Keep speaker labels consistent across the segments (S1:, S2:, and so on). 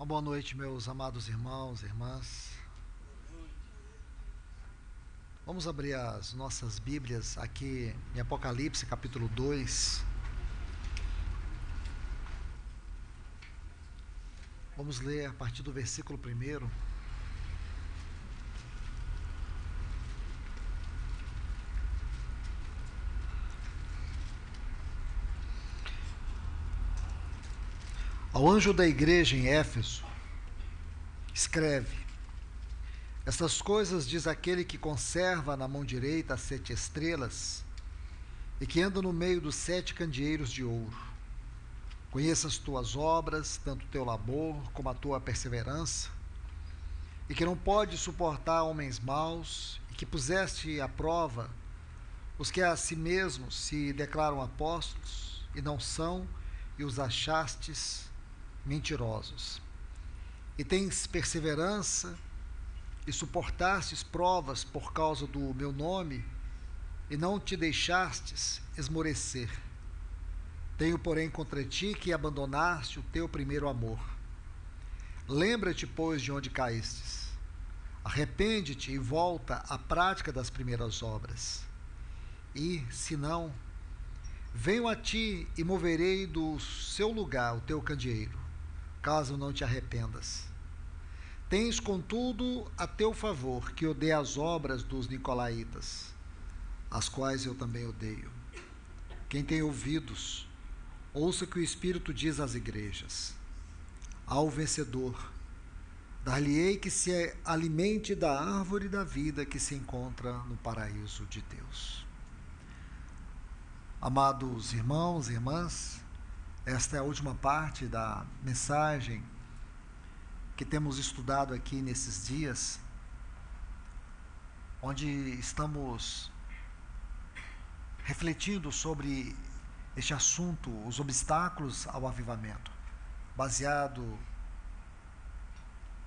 S1: Uma boa noite, meus amados irmãos e irmãs. Vamos abrir as nossas Bíblias aqui em Apocalipse, capítulo 2. Vamos ler a partir do versículo 1. Ao anjo da igreja em Éfeso, escreve: Estas coisas diz aquele que conserva na mão direita as sete estrelas e que anda no meio dos sete candeeiros de ouro. Conheça as tuas obras, tanto o teu labor como a tua perseverança, e que não pode suportar homens maus, e que puseste à prova os que a si mesmos se declaram apóstolos e não são, e os achastes mentirosos. E tens perseverança e suportastes provas por causa do meu nome e não te deixastes esmorecer. Tenho, porém, contra ti que abandonaste o teu primeiro amor. Lembra-te, pois, de onde caístes. Arrepende-te e volta à prática das primeiras obras. E, se não, venho a ti e moverei do seu lugar o teu candeeiro caso não te arrependas. Tens, contudo, a teu favor que odeia as obras dos nicolaítas, as quais eu também odeio. Quem tem ouvidos, ouça o que o Espírito diz às igrejas. Ao vencedor, dar-lhe-ei que se alimente da árvore da vida que se encontra no paraíso de Deus. Amados irmãos e irmãs, esta é a última parte da mensagem que temos estudado aqui nesses dias, onde estamos refletindo sobre este assunto, os obstáculos ao avivamento, baseado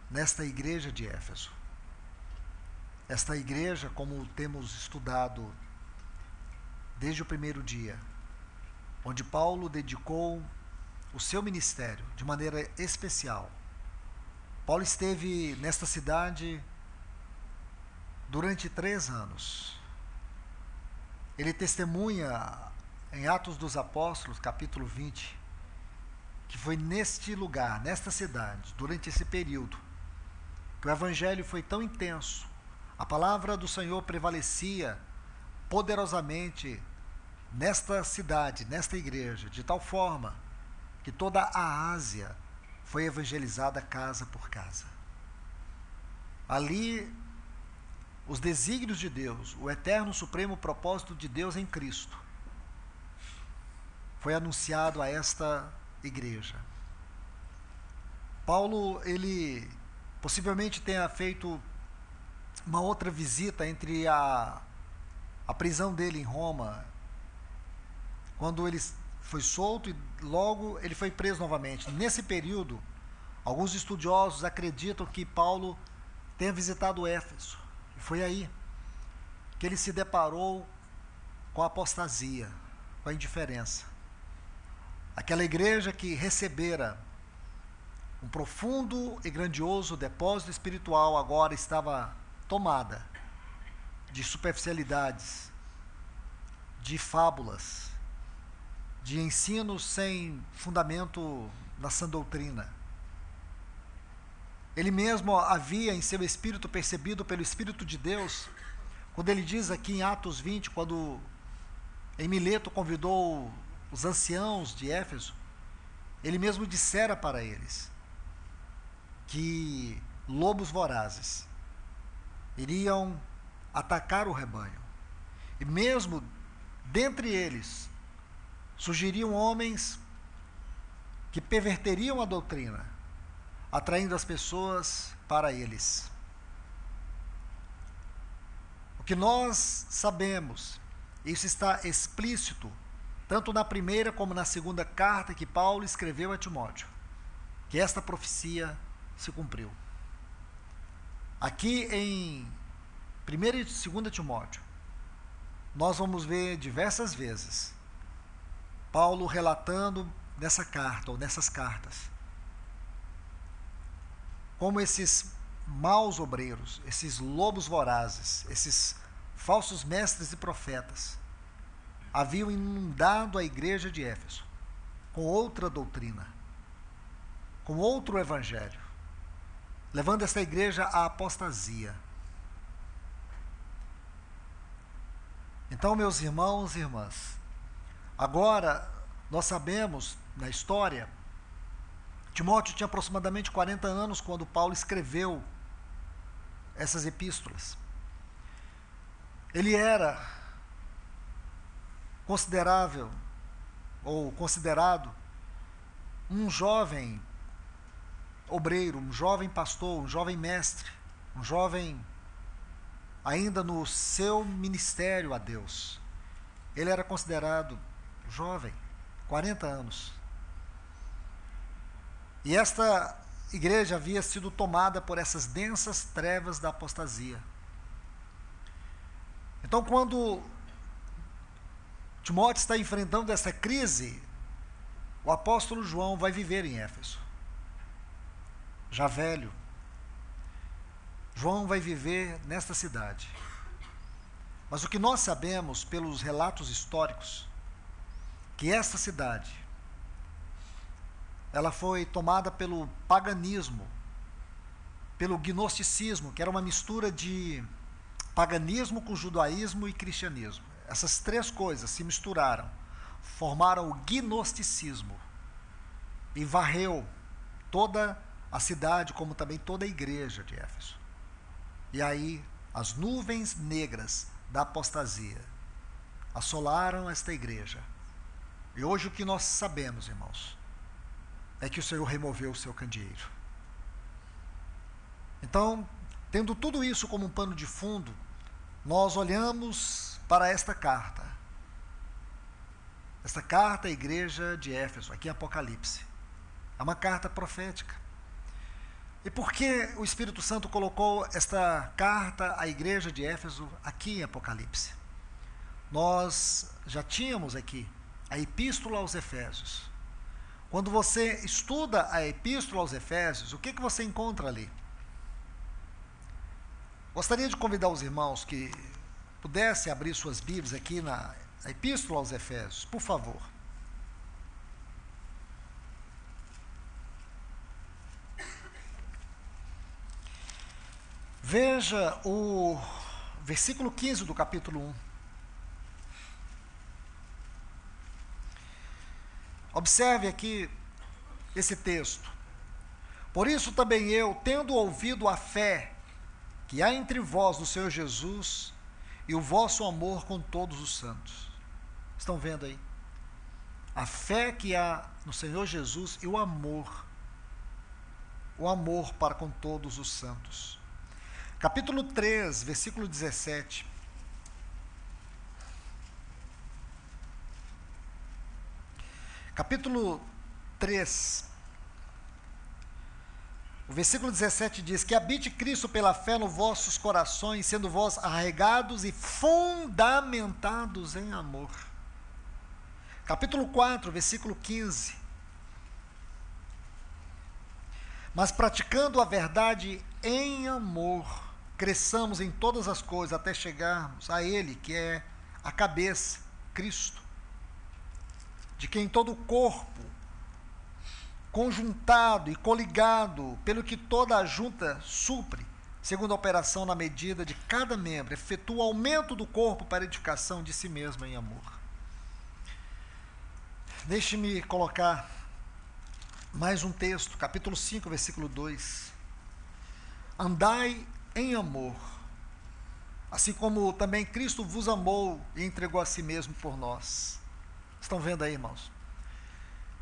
S1: nesta igreja de Éfeso. Esta igreja, como temos estudado desde o primeiro dia, onde Paulo dedicou o seu ministério de maneira especial. Paulo esteve nesta cidade durante três anos. Ele testemunha em Atos dos Apóstolos, capítulo 20, que foi neste lugar, nesta cidade, durante esse período, que o evangelho foi tão intenso, a palavra do Senhor prevalecia poderosamente nesta cidade, nesta igreja, de tal forma que toda a Ásia foi evangelizada casa por casa. Ali, os desígnios de Deus, o eterno supremo propósito de Deus em Cristo, foi anunciado a esta igreja. Paulo, ele possivelmente tenha feito uma outra visita entre a, a prisão dele em Roma quando ele foi solto e logo ele foi preso novamente. Nesse período, alguns estudiosos acreditam que Paulo tenha visitado Éfeso. E foi aí que ele se deparou com a apostasia, com a indiferença. Aquela igreja que recebera um profundo e grandioso depósito espiritual agora estava tomada de superficialidades, de fábulas, de ensino sem fundamento na sã doutrina. Ele mesmo havia em seu espírito percebido pelo Espírito de Deus, quando ele diz aqui em Atos 20, quando em Mileto convidou os anciãos de Éfeso, ele mesmo dissera para eles que lobos vorazes iriam atacar o rebanho. E mesmo dentre eles surgiriam homens que perverteriam a doutrina, atraindo as pessoas para eles. O que nós sabemos, isso está explícito, tanto na primeira como na segunda carta que Paulo escreveu a Timóteo, que esta profecia se cumpriu. Aqui em 1 e 2 Timóteo, nós vamos ver diversas vezes Paulo relatando nessa carta ou nessas cartas como esses maus obreiros, esses lobos vorazes, esses falsos mestres e profetas haviam inundado a igreja de Éfeso com outra doutrina, com outro evangelho, levando essa igreja à apostasia. Então, meus irmãos e irmãs, agora nós sabemos na história, Timóteo tinha aproximadamente 40 anos quando Paulo escreveu essas epístolas. Ele era considerável ou considerado um jovem obreiro, um jovem pastor, um jovem mestre, um jovem ainda no seu ministério a Deus. Ele era considerado jovem, 40 anos. E esta igreja havia sido tomada por essas densas trevas da apostasia. Então, quando Timóteo está enfrentando essa crise, o apóstolo João vai viver em Éfeso. Já velho, João vai viver nesta cidade. Mas o que nós sabemos pelos relatos históricos, que esta cidade ela foi tomada pelo paganismo, pelo gnosticismo, que era uma mistura de paganismo com judaísmo e cristianismo. Essas três coisas se misturaram, formaram o gnosticismo e varreu toda a cidade, como também toda a igreja de Éfeso. E aí as nuvens negras da apostasia assolaram esta igreja. E hoje o que nós sabemos, irmãos, é que o Senhor removeu o seu candeeiro. Então, tendo tudo isso como um pano de fundo, nós olhamos para esta carta. Esta carta à igreja de Éfeso, aqui em Apocalipse. É uma carta profética. E por que o Espírito Santo colocou esta carta à igreja de Éfeso aqui em Apocalipse? Nós já tínhamos aqui a Epístola aos Efésios. Quando você estuda a Epístola aos Efésios, o que, que você encontra ali? Gostaria de convidar os irmãos que pudessem abrir suas Bíblias aqui na Epístola aos Efésios, por favor. Veja o versículo 15 do capítulo 1. Observe aqui esse texto. Por isso também eu, tendo ouvido a fé que há entre vós no Senhor Jesus e o vosso amor com todos os santos. Estão vendo aí? A fé que há no Senhor Jesus e o amor. O amor para com todos os santos. Capítulo 3, versículo 17. Capítulo 3, o versículo 17 diz: Que habite Cristo pela fé nos vossos corações, sendo vós arregados e fundamentados em amor. Capítulo 4, versículo 15. Mas praticando a verdade em amor, cresçamos em todas as coisas até chegarmos a Ele, que é a cabeça, Cristo, de quem todo o corpo, conjuntado e coligado, pelo que toda a junta supre, segundo a operação na medida de cada membro, efetua o aumento do corpo para a edificação de si mesmo em amor. Deixe-me colocar mais um texto, capítulo 5, versículo 2. Andai em amor, assim como também Cristo vos amou e entregou a si mesmo por nós. Estão vendo aí, irmãos?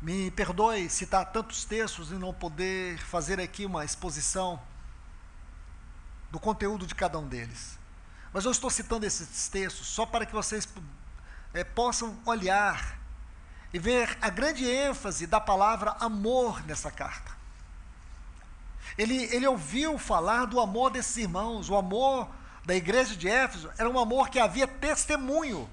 S1: Me perdoe citar tantos textos e não poder fazer aqui uma exposição do conteúdo de cada um deles. Mas eu estou citando esses textos só para que vocês é, possam olhar e ver a grande ênfase da palavra amor nessa carta. Ele, ele ouviu falar do amor desses irmãos, o amor da igreja de Éfeso era um amor que havia testemunho.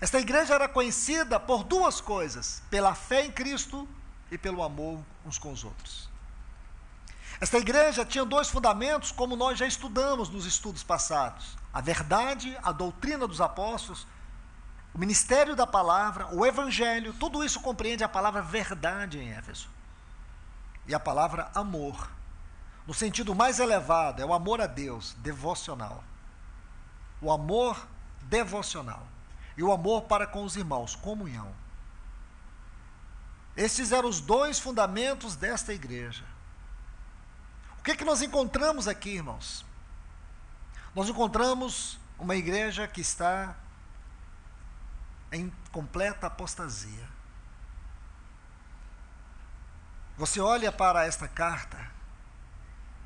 S1: Esta igreja era conhecida por duas coisas: pela fé em Cristo e pelo amor uns com os outros. Esta igreja tinha dois fundamentos, como nós já estudamos nos estudos passados: a verdade, a doutrina dos apóstolos, o ministério da palavra, o evangelho, tudo isso compreende a palavra verdade em Éfeso. E a palavra amor, no sentido mais elevado, é o amor a Deus, devocional. O amor devocional. E o amor para com os irmãos, comunhão. Esses eram os dois fundamentos desta igreja. O que, é que nós encontramos aqui, irmãos? Nós encontramos uma igreja que está em completa apostasia. Você olha para esta carta,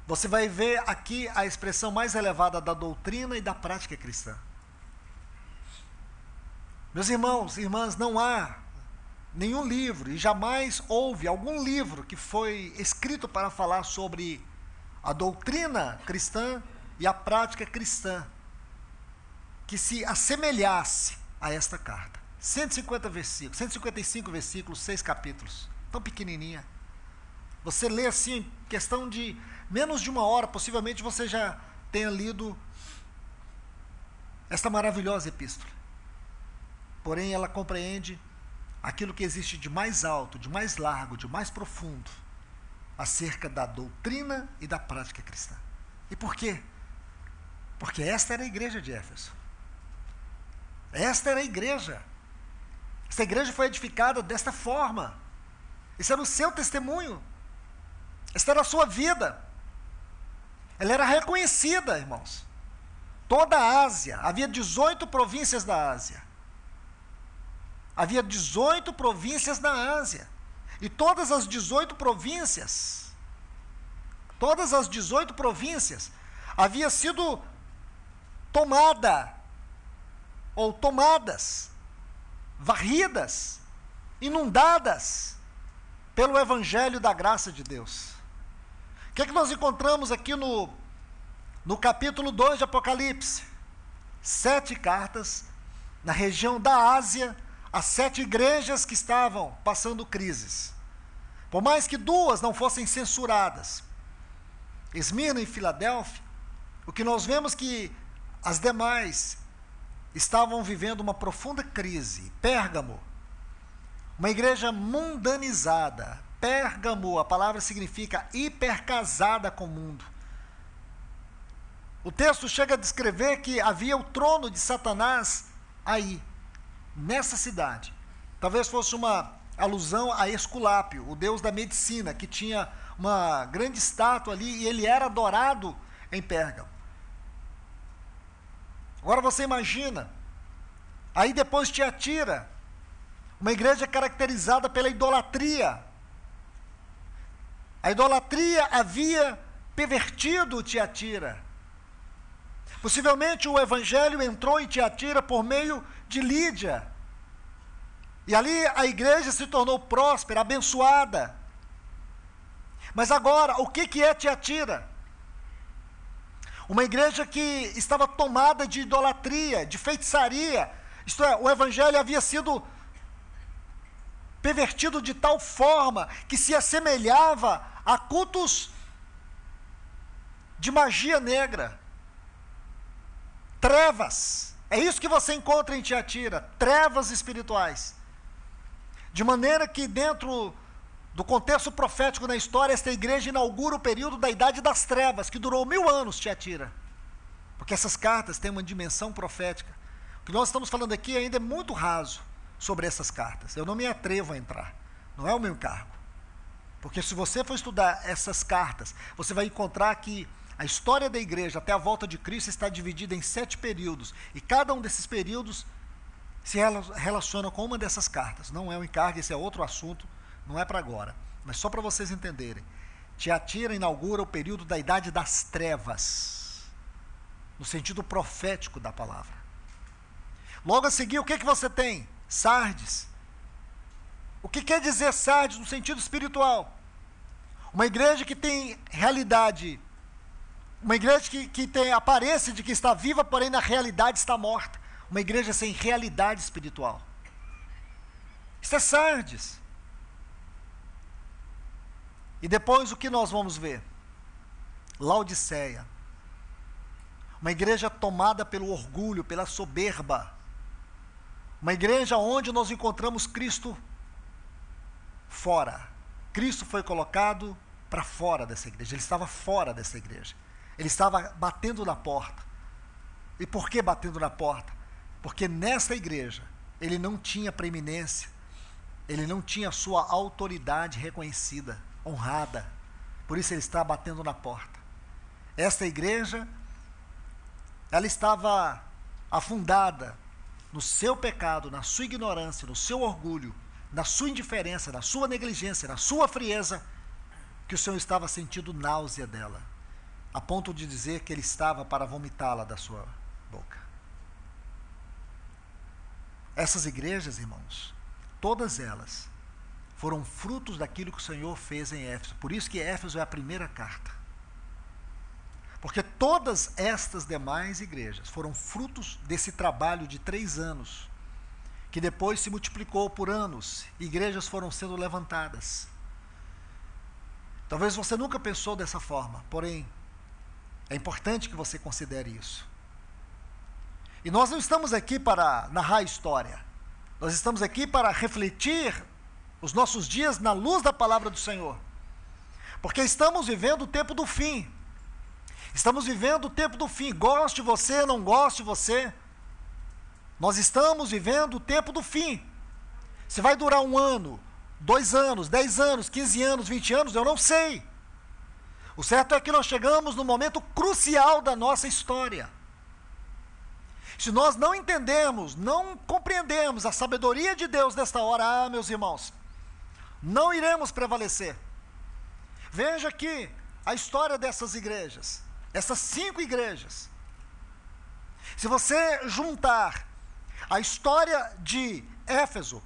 S1: você vai ver aqui a expressão mais elevada da doutrina e da prática cristã. Meus irmãos irmãs, não há nenhum livro, e jamais houve algum livro que foi escrito para falar sobre a doutrina cristã e a prática cristã que se assemelhasse a esta carta. 150 versículos, 155 versículos, seis capítulos, tão pequenininha. Você lê assim, em questão de menos de uma hora, possivelmente você já tenha lido esta maravilhosa epístola. Porém, ela compreende aquilo que existe de mais alto, de mais largo, de mais profundo acerca da doutrina e da prática cristã. E por quê? Porque esta era a igreja de Éfeso. Esta era a igreja. Esta igreja foi edificada desta forma. Esse era o seu testemunho. Esta era a sua vida. Ela era reconhecida, irmãos. Toda a Ásia, havia 18 províncias da Ásia. Havia 18 províncias na Ásia. E todas as 18 províncias, todas as 18 províncias, havia sido tomada ou tomadas, varridas, inundadas pelo evangelho da graça de Deus. O que é que nós encontramos aqui no no capítulo 2 de Apocalipse? Sete cartas na região da Ásia as sete igrejas que estavam passando crises. Por mais que duas não fossem censuradas, Esmirna e Filadélfia, o que nós vemos que as demais estavam vivendo uma profunda crise. Pérgamo, uma igreja mundanizada. Pérgamo, a palavra significa hipercasada com o mundo. O texto chega a descrever que havia o trono de Satanás aí nessa cidade. Talvez fosse uma alusão a Esculápio, o deus da medicina, que tinha uma grande estátua ali e ele era adorado em Pérgamo. Agora você imagina, aí depois Tiatira, uma igreja caracterizada pela idolatria. A idolatria havia pervertido Tiatira. Possivelmente o evangelho entrou em Tiatira por meio de Lídia. E ali a igreja se tornou próspera, abençoada. Mas agora, o que, que é Tiatira? Uma igreja que estava tomada de idolatria, de feitiçaria. Isto é, o evangelho havia sido pervertido de tal forma que se assemelhava a cultos de magia negra, trevas. É isso que você encontra em Tiatira, trevas espirituais. De maneira que dentro do contexto profético na história, esta igreja inaugura o período da Idade das Trevas, que durou mil anos, Tiatira. Porque essas cartas têm uma dimensão profética. O que nós estamos falando aqui ainda é muito raso sobre essas cartas. Eu não me atrevo a entrar. Não é o meu encargo. Porque se você for estudar essas cartas, você vai encontrar que a história da igreja até a volta de Cristo está dividida em sete períodos, e cada um desses períodos se relaciona com uma dessas cartas. Não é um encargo, esse é outro assunto, não é para agora, mas só para vocês entenderem. Tiatira inaugura o período da Idade das Trevas, no sentido profético da palavra. Logo a seguir, o que, que você tem? Sardes. O que quer dizer Sardes no sentido espiritual? Uma igreja que tem realidade uma igreja que, que tem aparência de que está viva, porém na realidade está morta. Uma igreja sem realidade espiritual. Isso é Sardes. E depois o que nós vamos ver? Laodiceia. Uma igreja tomada pelo orgulho, pela soberba. Uma igreja onde nós encontramos Cristo fora. Cristo foi colocado para fora dessa igreja. Ele estava fora dessa igreja. Ele estava batendo na porta. E por que batendo na porta? Porque nessa igreja ele não tinha preeminência, ele não tinha sua autoridade reconhecida, honrada. Por isso ele está batendo na porta. Esta igreja, ela estava afundada no seu pecado, na sua ignorância, no seu orgulho, na sua indiferença, na sua negligência, na sua frieza, que o Senhor estava sentindo náusea dela, a ponto de dizer que ele estava para vomitá-la da sua boca. Essas igrejas, irmãos, todas elas foram frutos daquilo que o Senhor fez em Éfeso. Por isso que Éfeso é a primeira carta. Porque todas estas demais igrejas foram frutos desse trabalho de três anos, que depois se multiplicou por anos, igrejas foram sendo levantadas. Talvez você nunca pensou dessa forma, porém, é importante que você considere isso. E nós não estamos aqui para narrar história, nós estamos aqui para refletir os nossos dias na luz da palavra do Senhor, porque estamos vivendo o tempo do fim. Estamos vivendo o tempo do fim. Goste você, não goste você. Nós estamos vivendo o tempo do fim. Se vai durar um ano, dois anos, dez anos, quinze anos, vinte anos, eu não sei. O certo é que nós chegamos no momento crucial da nossa história. Se nós não entendemos, não compreendemos a sabedoria de Deus nesta hora, ah, meus irmãos, não iremos prevalecer. Veja aqui a história dessas igrejas. Essas cinco igrejas. Se você juntar a história de Éfeso,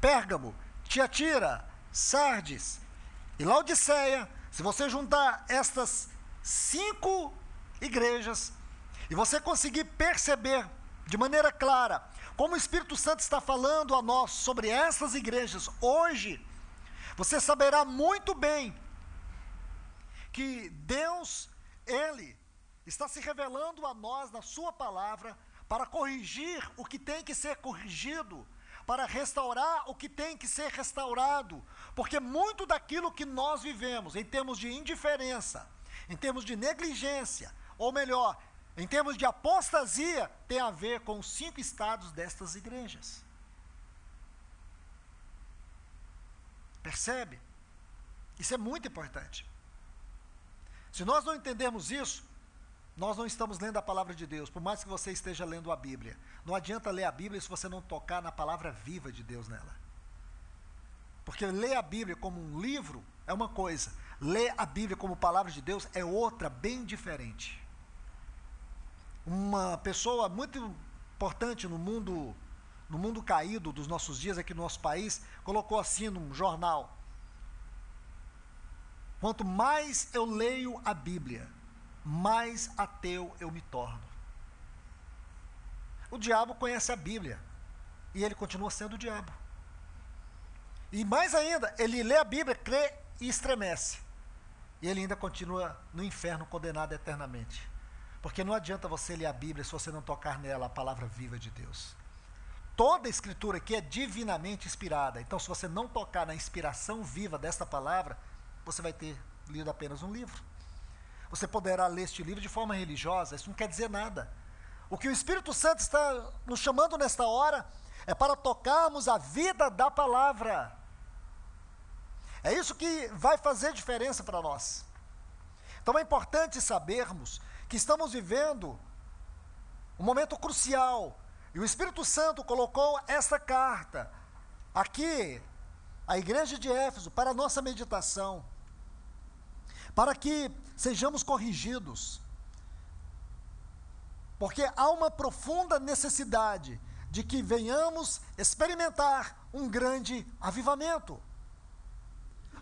S1: Pérgamo, Tiatira, Sardes e Laodiceia, se você juntar estas cinco igrejas e você conseguir perceber de maneira clara como o Espírito Santo está falando a nós sobre essas igrejas hoje, você saberá muito bem que Deus ele está se revelando a nós na Sua palavra para corrigir o que tem que ser corrigido, para restaurar o que tem que ser restaurado, porque muito daquilo que nós vivemos em termos de indiferença, em termos de negligência, ou melhor, em termos de apostasia, tem a ver com os cinco estados destas igrejas. Percebe? Isso é muito importante. Se nós não entendermos isso, nós não estamos lendo a palavra de Deus, por mais que você esteja lendo a Bíblia. Não adianta ler a Bíblia se você não tocar na palavra viva de Deus nela. Porque ler a Bíblia como um livro é uma coisa, ler a Bíblia como palavra de Deus é outra, bem diferente. Uma pessoa muito importante no mundo, no mundo caído dos nossos dias aqui no nosso país, colocou assim num jornal: Quanto mais eu leio a Bíblia, mais ateu eu me torno. O diabo conhece a Bíblia e ele continua sendo o diabo. E mais ainda, ele lê a Bíblia, crê e estremece. E ele ainda continua no inferno condenado eternamente. Porque não adianta você ler a Bíblia se você não tocar nela a palavra viva de Deus. Toda a escritura aqui é divinamente inspirada. Então, se você não tocar na inspiração viva desta palavra, você vai ter lido apenas um livro. Você poderá ler este livro de forma religiosa, isso não quer dizer nada. O que o Espírito Santo está nos chamando nesta hora é para tocarmos a vida da palavra. É isso que vai fazer diferença para nós. Então é importante sabermos que estamos vivendo um momento crucial. E o Espírito Santo colocou essa carta aqui, a igreja de Éfeso, para a nossa meditação para que sejamos corrigidos. Porque há uma profunda necessidade de que venhamos experimentar um grande avivamento.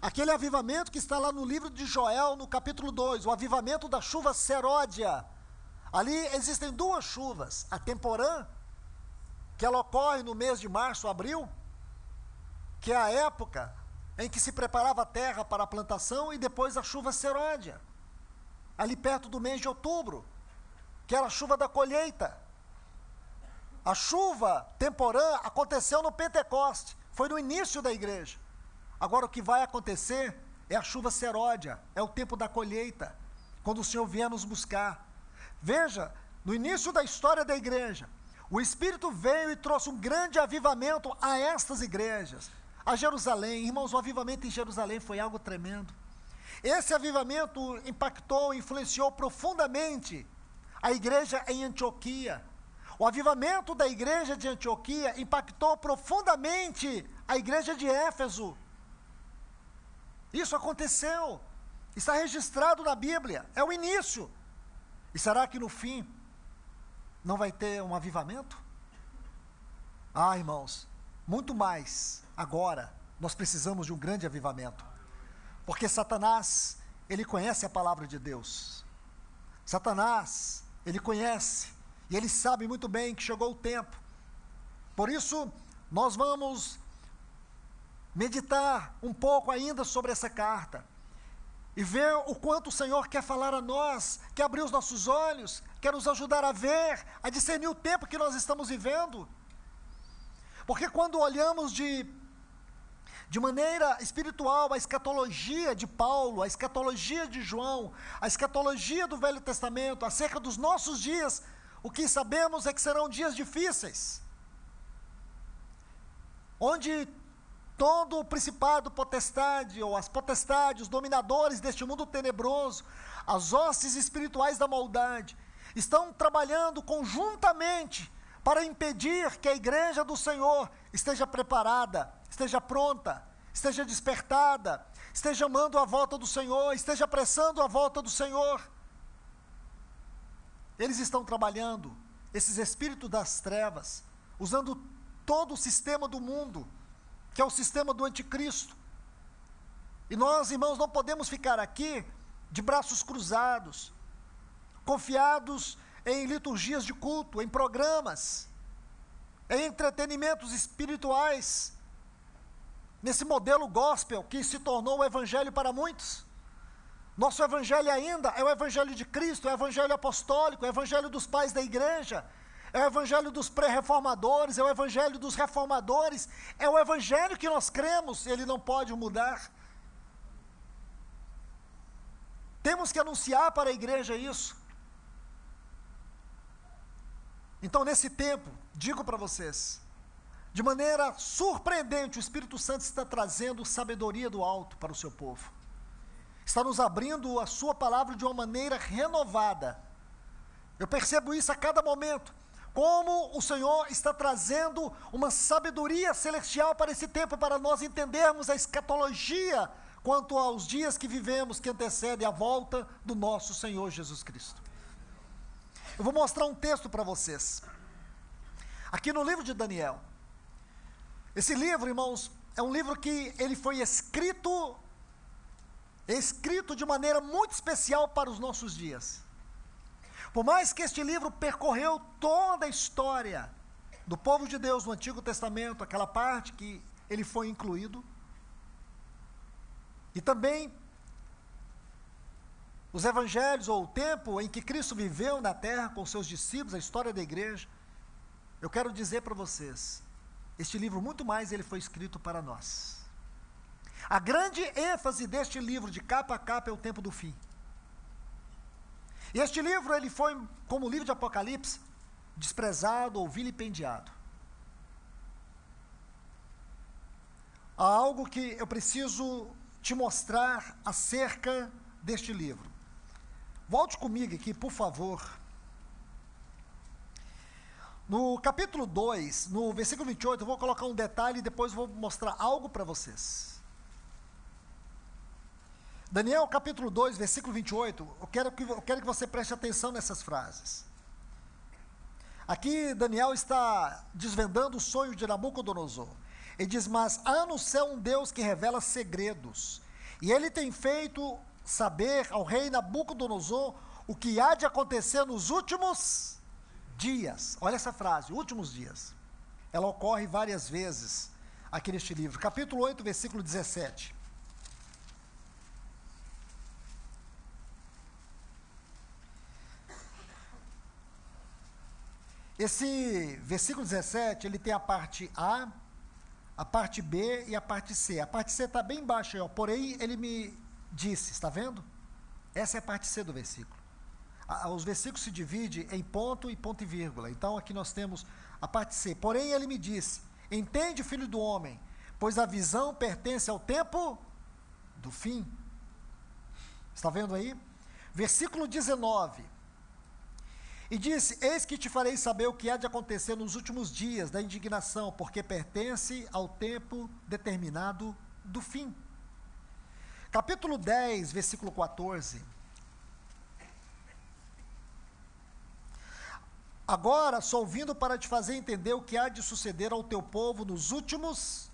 S1: Aquele avivamento que está lá no livro de Joel, no capítulo 2, o avivamento da chuva seródia. Ali existem duas chuvas, a temporã, que ela ocorre no mês de março, abril, que é a época em que se preparava a terra para a plantação e depois a chuva seródia. ali perto do mês de outubro, que era a chuva da colheita. A chuva temporã aconteceu no Pentecoste, foi no início da igreja. Agora o que vai acontecer é a chuva seródia, é o tempo da colheita, quando o Senhor vier nos buscar. Veja, no início da história da igreja, o Espírito veio e trouxe um grande avivamento a estas igrejas, a Jerusalém. Irmãos, o avivamento em Jerusalém foi algo tremendo. Esse avivamento impactou, influenciou profundamente a igreja em Antioquia. O avivamento da igreja de Antioquia impactou profundamente a igreja de Éfeso. Isso aconteceu, está registrado na Bíblia, é o início. E será que no fim não vai ter um avivamento? Ah, irmãos, muito mais agora nós precisamos de um grande avivamento. Porque Satanás, ele conhece a palavra de Deus. Satanás, ele conhece e ele sabe muito bem que chegou o tempo. Por isso, nós vamos meditar um pouco ainda sobre essa carta e ver o quanto o Senhor quer falar a nós, quer abrir os nossos olhos, quer nos ajudar a ver, a discernir o tempo que nós estamos vivendo. Porque quando olhamos de de maneira espiritual, a escatologia de Paulo, a escatologia de João, a escatologia do Velho Testamento, acerca dos nossos dias, o que sabemos é que serão dias difíceis, onde todo o principado, potestade, ou as potestades, os dominadores deste mundo tenebroso, as hostes espirituais da maldade, estão trabalhando conjuntamente para impedir que a igreja do Senhor esteja preparada esteja pronta, esteja despertada, esteja amando a volta do Senhor, esteja apressando a volta do Senhor. Eles estão trabalhando, esses espíritos das trevas, usando todo o sistema do mundo, que é o sistema do anticristo. E nós, irmãos, não podemos ficar aqui de braços cruzados, confiados em liturgias de culto, em programas, em entretenimentos espirituais, nesse modelo gospel que se tornou o evangelho para muitos. Nosso evangelho ainda é o evangelho de Cristo, é o evangelho apostólico, é o evangelho dos pais da igreja, é o evangelho dos pré-reformadores, é o evangelho dos reformadores, é o evangelho que nós cremos, ele não pode mudar. Temos que anunciar para a igreja isso. Então, nesse tempo, digo para vocês, de maneira surpreendente, o Espírito Santo está trazendo sabedoria do alto para o seu povo. Está nos abrindo a sua palavra de uma maneira renovada. Eu percebo isso a cada momento. Como o Senhor está trazendo uma sabedoria celestial para esse tempo, para nós entendermos a escatologia quanto aos dias que vivemos, que antecedem a volta do nosso Senhor Jesus Cristo. Eu vou mostrar um texto para vocês. Aqui no livro de Daniel. Esse livro, irmãos, é um livro que ele foi escrito escrito de maneira muito especial para os nossos dias. Por mais que este livro percorreu toda a história do povo de Deus no Antigo Testamento, aquela parte que ele foi incluído, e também os evangelhos, ou o tempo em que Cristo viveu na terra com seus discípulos, a história da igreja, eu quero dizer para vocês, este livro, muito mais, ele foi escrito para nós. A grande ênfase deste livro, de capa a capa, é o tempo do fim. E este livro, ele foi, como o livro de Apocalipse, desprezado ou vilipendiado. Há algo que eu preciso te mostrar acerca deste livro. Volte comigo aqui, por favor, no capítulo 2, no versículo 28, eu vou colocar um detalhe e depois vou mostrar algo para vocês. Daniel, capítulo 2, versículo 28, eu quero, que, eu quero que você preste atenção nessas frases. Aqui Daniel está desvendando o sonho de Nabucodonosor. Ele diz: Mas há no céu um Deus que revela segredos, e ele tem feito saber ao rei Nabucodonosor o que há de acontecer nos últimos dias, olha essa frase, últimos dias. Ela ocorre várias vezes aqui neste livro. Capítulo 8, versículo 17. Esse versículo 17, ele tem a parte A, a parte B e a parte C. A parte C está bem embaixo, ó, porém ele me disse, está vendo? Essa é a parte C do versículo os versículos se dividem em ponto e ponto e vírgula. Então aqui nós temos a parte C. Porém ele me disse: Entende, filho do homem, pois a visão pertence ao tempo do fim. Está vendo aí? Versículo 19. E disse: Eis que te farei saber o que há de acontecer nos últimos dias da indignação, porque pertence ao tempo determinado do fim. Capítulo 10, versículo 14. Agora sou vindo para te fazer entender o que há de suceder ao teu povo nos últimos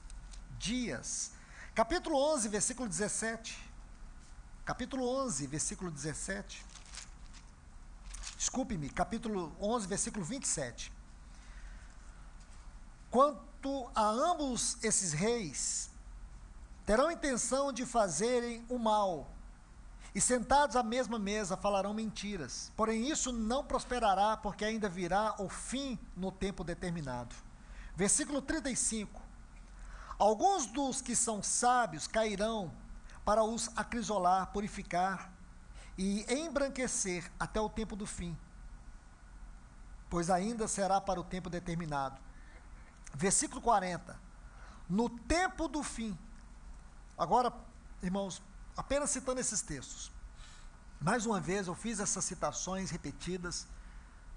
S1: dias. Capítulo 11, versículo 17. Capítulo 11, versículo 17 desculpe-me, capítulo 11, versículo 27. Quanto a ambos esses reis, terão intenção de fazerem o mal, e sentados à mesma mesa falarão mentiras. Porém, isso não prosperará, porque ainda virá o fim no tempo determinado. Versículo 35. Alguns dos que são sábios cairão para os acrisolar, purificar e embranquecer até o tempo do fim, pois ainda será para o tempo determinado. Versículo 40. No tempo do fim. Agora, irmãos, apenas citando esses textos. Mais uma vez eu fiz essas citações repetidas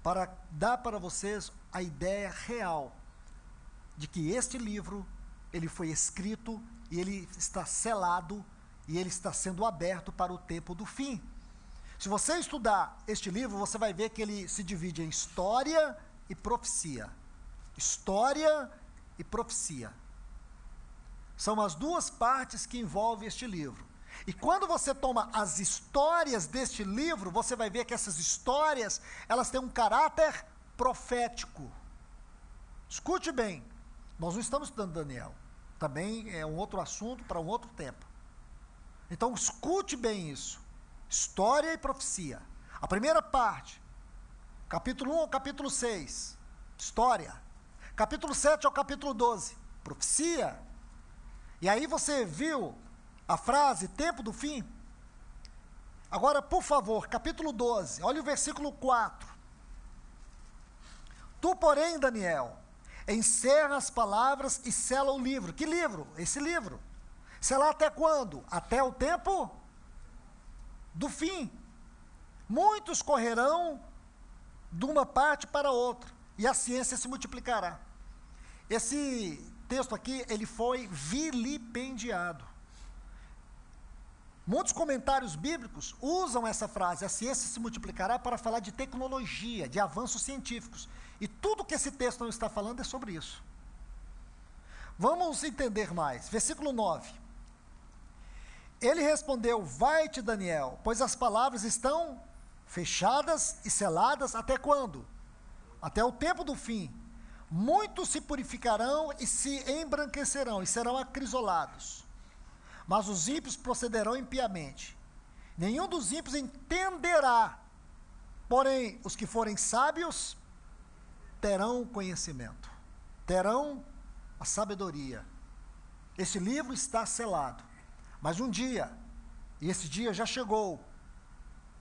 S1: para dar para vocês a ideia real de que este livro ele foi escrito e ele está selado e ele está sendo aberto para o tempo do fim. Se você estudar este livro, você vai ver que ele se divide em história e profecia. História e profecia. São as duas partes que envolvem este livro. E quando você toma as histórias deste livro, você vai ver que essas histórias, elas têm um caráter profético. Escute bem, nós não estamos estudando Daniel. Também é um outro assunto para um outro tempo. Então escute bem isso. História e profecia. A primeira parte, capítulo 1 ao capítulo 6, história. Capítulo 7 ao capítulo 12, profecia. E aí você viu a frase tempo do fim? Agora, por favor, capítulo 12, olha o versículo 4. Tu, porém, Daniel, encerra as palavras e sela o livro. Que livro? Esse livro. Selar até quando? Até o tempo do fim. Muitos correrão de uma parte para outra e a ciência se multiplicará. Esse texto aqui, ele foi vilipendiado. Muitos comentários bíblicos usam essa frase, a ciência se multiplicará, para falar de tecnologia, de avanços científicos. E tudo que esse texto não está falando é sobre isso. Vamos entender mais. Versículo 9. Ele respondeu: Vai-te, Daniel, pois as palavras estão fechadas e seladas até quando? Até o tempo do fim. Muitos se purificarão e se embranquecerão e serão acrisolados. Mas os ímpios procederão impiamente. Nenhum dos ímpios entenderá. Porém, os que forem sábios terão conhecimento, terão a sabedoria. Esse livro está selado. Mas um dia, e esse dia já chegou,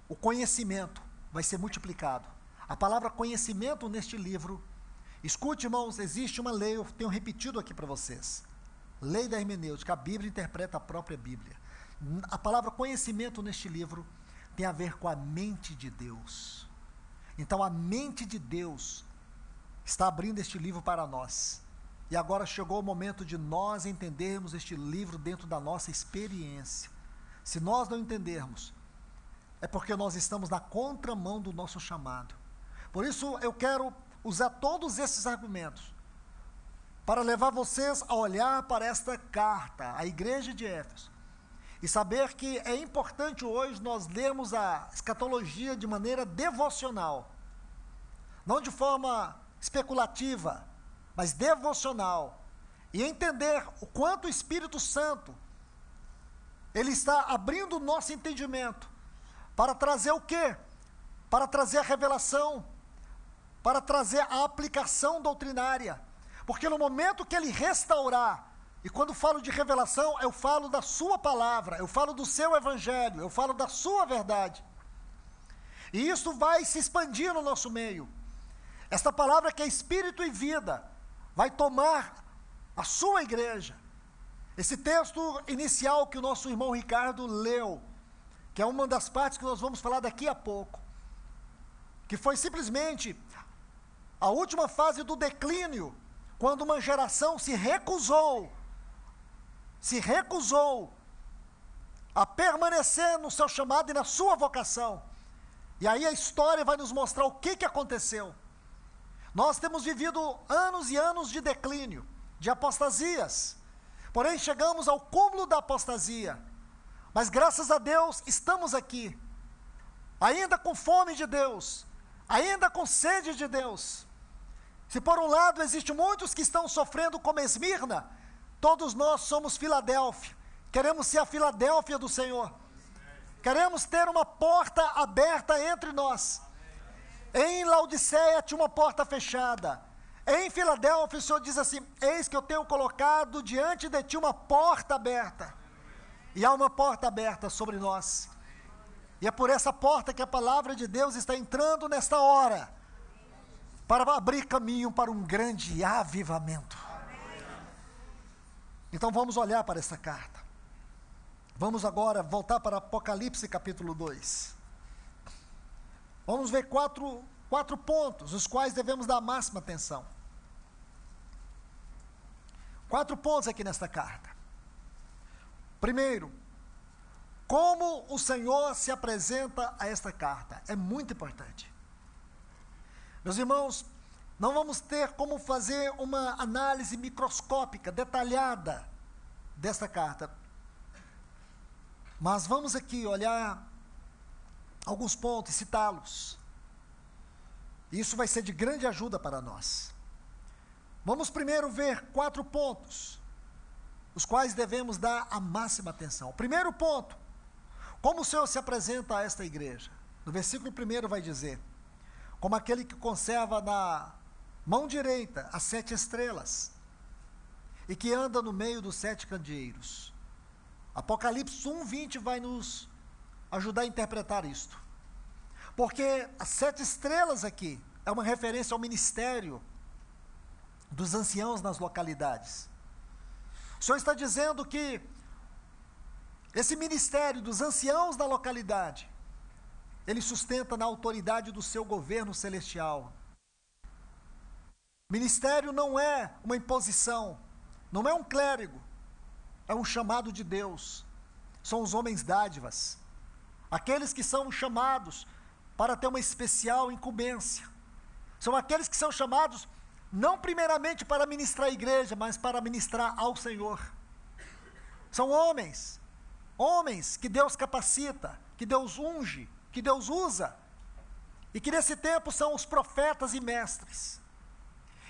S1: o conhecimento vai ser multiplicado. A palavra conhecimento neste livro, escute, irmãos, existe uma lei, eu tenho repetido aqui para vocês. Lei da hermenêutica, a Bíblia interpreta a própria Bíblia. A palavra conhecimento neste livro tem a ver com a mente de Deus. Então a mente de Deus está abrindo este livro para nós. E agora chegou o momento de nós entendermos este livro dentro da nossa experiência. Se nós não entendermos, é porque nós estamos na contramão do nosso chamado. Por isso eu quero usar todos esses argumentos para levar vocês a olhar para esta carta, à igreja de Éfeso, e saber que é importante hoje nós lermos a escatologia de maneira devocional, não de forma especulativa, mas devocional, e entender o quanto o Espírito Santo ele está abrindo o nosso entendimento para trazer o quê? Para trazer a revelação, para trazer a aplicação doutrinária. Porque no momento que ele restaurar, e quando falo de revelação, eu falo da sua palavra, eu falo do seu evangelho, eu falo da sua verdade. E isso vai se expandir no nosso meio. Esta palavra que é espírito e vida vai tomar a sua igreja. Esse texto inicial que o nosso irmão Ricardo leu, que é uma das partes que nós vamos falar daqui a pouco, que foi simplesmente a última fase do declínio quando uma geração se recusou, se recusou a permanecer no seu chamado e na sua vocação. E aí a história vai nos mostrar o que, que aconteceu. Nós temos vivido anos e anos de declínio, de apostasias. Porém, chegamos ao cúmulo da apostasia. Mas graças a Deus estamos aqui, ainda com fome de Deus, ainda com sede de Deus. Se por um lado existem muitos que estão sofrendo como Esmirna, todos nós somos Filadélfia. Queremos ser a Filadélfia do Senhor. Queremos ter uma porta aberta entre nós. Em Laodiceia tinha uma porta fechada. Em Filadélfia o Senhor diz assim: Eis que eu tenho colocado diante de ti uma porta aberta. E há uma porta aberta sobre nós. E é por essa porta que a palavra de Deus está entrando nesta hora para abrir caminho para um grande avivamento. Então vamos olhar para essa carta. Vamos agora voltar para Apocalipse capítulo 2. Vamos ver quatro, quatro pontos, os quais devemos dar máxima atenção. Quatro pontos aqui nesta carta. Primeiro, como o Senhor se apresenta a esta carta. É muito importante. Meus irmãos, não vamos ter como fazer uma análise microscópica, detalhada desta carta. Mas vamos aqui olhar alguns pontos e citá-los. Isso vai ser de grande ajuda para nós. Vamos primeiro ver quatro pontos, os quais devemos dar a máxima atenção. Primeiro ponto: como o Senhor se apresenta a esta igreja? No versículo primeiro vai dizer: como aquele que conserva na mão direita as sete estrelas e que anda no meio dos sete candeeiros. Apocalipse 1:20 vai nos ajudar a interpretar isto. Porque as sete estrelas aqui é uma referência ao ministério dos anciãos nas localidades. O Senhor está dizendo que esse ministério dos anciãos da localidade ele sustenta na autoridade do seu governo celestial. Ministério não é uma imposição, não é um clérigo, é um chamado de Deus. São os homens dádivas, aqueles que são chamados para ter uma especial incumbência. São aqueles que são chamados não primeiramente para ministrar a igreja, mas para ministrar ao Senhor. São homens, homens que Deus capacita, que Deus unge, que Deus usa, e que nesse tempo são os profetas e mestres.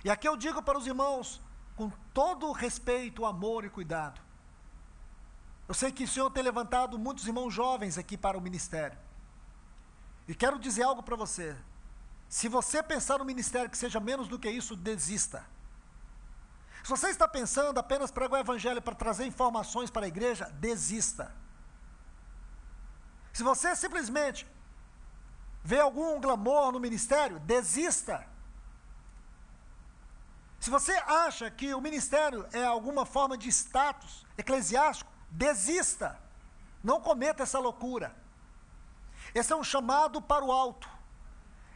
S1: E aqui eu digo para os irmãos, com todo respeito, amor e cuidado. Eu sei que o Senhor tem levantado muitos irmãos jovens aqui para o ministério. E quero dizer algo para você. Se você pensar no ministério que seja menos do que isso, desista. Se você está pensando apenas pregar o evangelho para trazer informações para a igreja, desista. Se você simplesmente vê algum glamour no ministério, desista. Se você acha que o ministério é alguma forma de status eclesiástico, desista. Não cometa essa loucura. Esse é um chamado para o alto.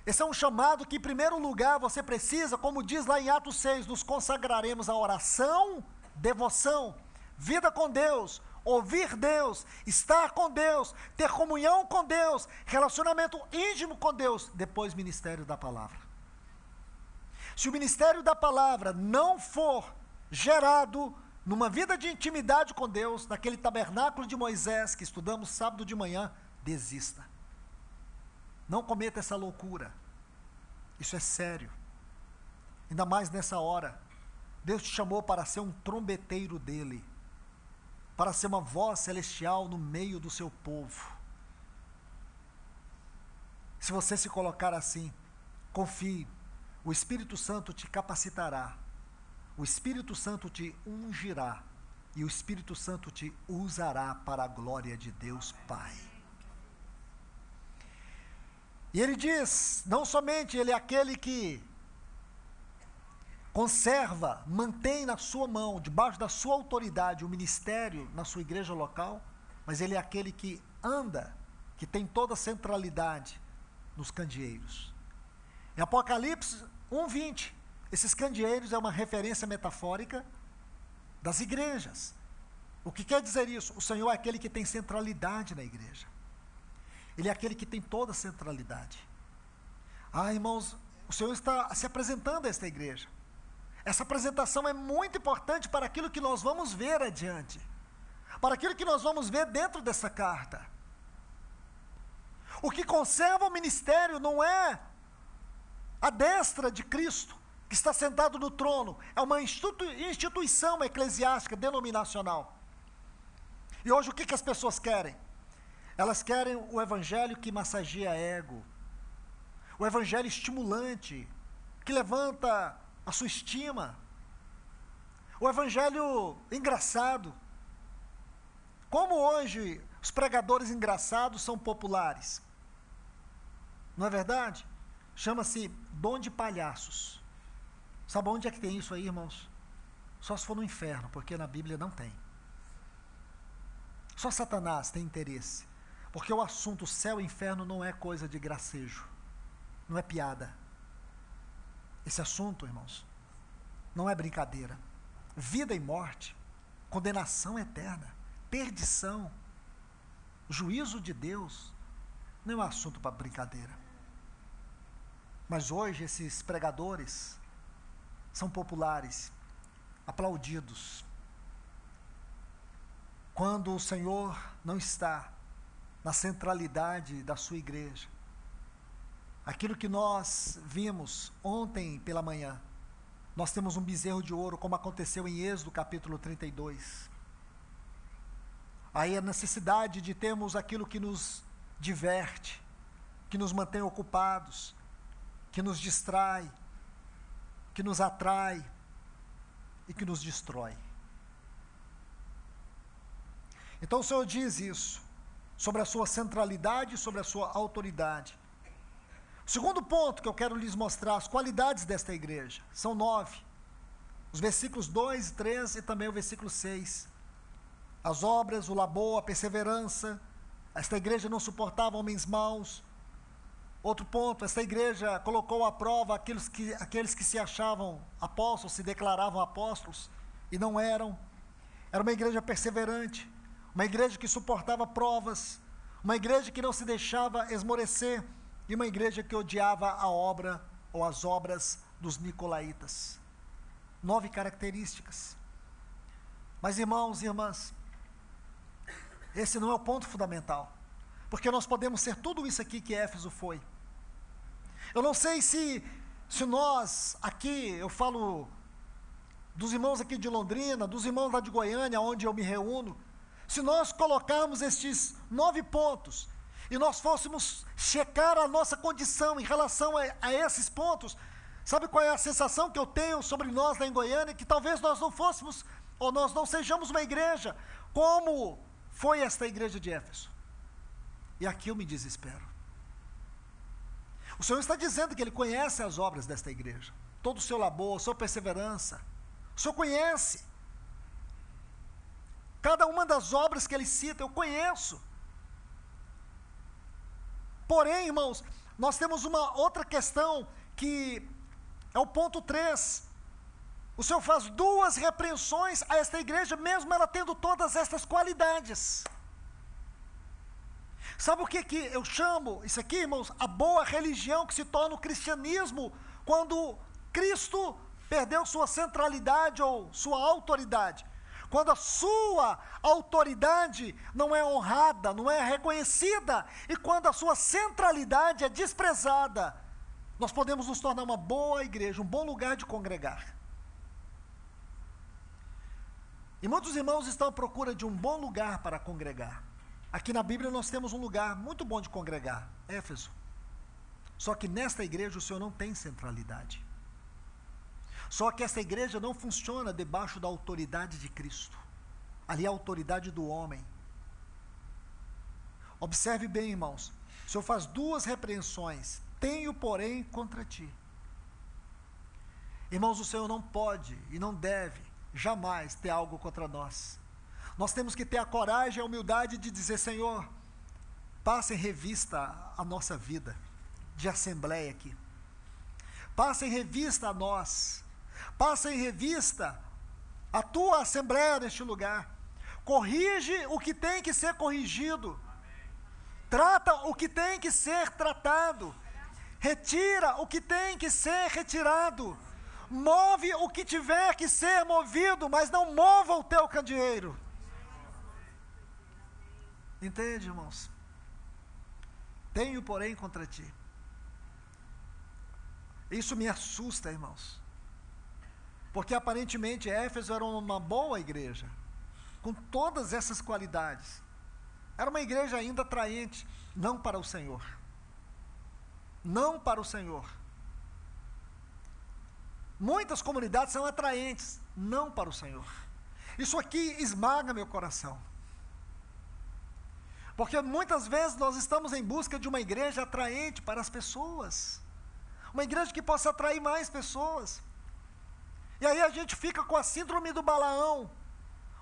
S1: Esse é um chamado que, em primeiro lugar, você precisa, como diz lá em Atos 6, nos consagraremos à oração, devoção, vida com Deus, ouvir Deus, estar com Deus, ter comunhão com Deus, relacionamento íntimo com Deus, depois ministério da palavra. Se o ministério da palavra não for gerado numa vida de intimidade com Deus, naquele tabernáculo de Moisés que estudamos sábado de manhã, desista. Não cometa essa loucura. Isso é sério. Ainda mais nessa hora. Deus te chamou para ser um trombeteiro dele para ser uma voz celestial no meio do seu povo. Se você se colocar assim, confie, o Espírito Santo te capacitará, o Espírito Santo te ungirá e o Espírito Santo te usará para a glória de Deus Pai. E ele diz: não somente ele é aquele que conserva, mantém na sua mão, debaixo da sua autoridade, o ministério na sua igreja local, mas ele é aquele que anda, que tem toda a centralidade nos candeeiros. Em Apocalipse 1:20, esses candeeiros é uma referência metafórica das igrejas. O que quer dizer isso? O Senhor é aquele que tem centralidade na igreja. Ele é aquele que tem toda a centralidade. Ah, irmãos, o Senhor está se apresentando a esta igreja. Essa apresentação é muito importante para aquilo que nós vamos ver adiante, para aquilo que nós vamos ver dentro dessa carta. O que conserva o ministério não é a destra de Cristo, que está sentado no trono, é uma instituição eclesiástica, denominacional. E hoje o que, que as pessoas querem? Elas querem o evangelho que massageia ego, o evangelho estimulante, que levanta a sua estima, o evangelho engraçado. Como hoje os pregadores engraçados são populares, não é verdade? Chama-se dom de palhaços. Sabe onde é que tem isso aí, irmãos? Só se for no inferno, porque na Bíblia não tem. Só Satanás tem interesse. Porque o assunto céu e inferno não é coisa de gracejo. Não é piada. Esse assunto, irmãos, não é brincadeira. Vida e morte, condenação eterna, perdição, juízo de Deus, não é um assunto para brincadeira. Mas hoje esses pregadores são populares, aplaudidos. Quando o Senhor não está na centralidade da sua igreja, aquilo que nós vimos ontem pela manhã, nós temos um bezerro de ouro, como aconteceu em Êxodo capítulo 32. Aí a necessidade de termos aquilo que nos diverte, que nos mantém ocupados, que nos distrai, que nos atrai e que nos destrói. Então o Senhor diz isso, sobre a sua centralidade, sobre a sua autoridade. O segundo ponto que eu quero lhes mostrar, as qualidades desta igreja, são nove. Os versículos 2 e 3 e também o versículo 6. As obras, o labor, a perseverança. Esta igreja não suportava homens maus, Outro ponto, essa igreja colocou à prova aqueles que, aqueles que se achavam apóstolos, se declaravam apóstolos e não eram. Era uma igreja perseverante, uma igreja que suportava provas, uma igreja que não se deixava esmorecer e uma igreja que odiava a obra ou as obras dos nicolaítas. Nove características. Mas irmãos e irmãs, esse não é o ponto fundamental. Porque nós podemos ser tudo isso aqui que Éfeso foi. Eu não sei se, se nós aqui, eu falo dos irmãos aqui de Londrina, dos irmãos lá de Goiânia, onde eu me reúno, se nós colocarmos estes nove pontos e nós fôssemos checar a nossa condição em relação a, a esses pontos, sabe qual é a sensação que eu tenho sobre nós lá em Goiânia? Que talvez nós não fôssemos, ou nós não sejamos uma igreja como foi esta igreja de Éfeso. E aqui eu me desespero. O Senhor está dizendo que Ele conhece as obras desta igreja, todo o seu labor, sua perseverança. O Senhor conhece. Cada uma das obras que Ele cita, eu conheço. Porém, irmãos, nós temos uma outra questão que é o ponto 3. O Senhor faz duas repreensões a esta igreja, mesmo ela tendo todas estas qualidades. Sabe o que, que eu chamo isso aqui, irmãos? A boa religião que se torna o cristianismo quando Cristo perdeu sua centralidade ou sua autoridade. Quando a sua autoridade não é honrada, não é reconhecida, e quando a sua centralidade é desprezada, nós podemos nos tornar uma boa igreja, um bom lugar de congregar. E muitos irmãos estão à procura de um bom lugar para congregar. Aqui na Bíblia nós temos um lugar muito bom de congregar, Éfeso. Só que nesta igreja o Senhor não tem centralidade. Só que essa igreja não funciona debaixo da autoridade de Cristo. Ali é a autoridade do homem. Observe bem, irmãos. O Senhor faz duas repreensões. Tenho, porém, contra ti. Irmãos, o Senhor não pode e não deve jamais ter algo contra nós. Nós temos que ter a coragem e a humildade de dizer: Senhor, passe em revista a nossa vida de assembleia aqui. Passe em revista a nós. Passe em revista a tua assembleia neste lugar. Corrige o que tem que ser corrigido. Trata o que tem que ser tratado. Retira o que tem que ser retirado. Move o que tiver que ser movido, mas não mova o teu candeeiro. Entende, irmãos? Tenho, porém, contra ti. Isso me assusta, irmãos. Porque aparentemente Éfeso era uma boa igreja, com todas essas qualidades. Era uma igreja ainda atraente, não para o Senhor. Não para o Senhor. Muitas comunidades são atraentes, não para o Senhor. Isso aqui esmaga meu coração. Porque muitas vezes nós estamos em busca de uma igreja atraente para as pessoas. Uma igreja que possa atrair mais pessoas. E aí a gente fica com a síndrome do Balaão.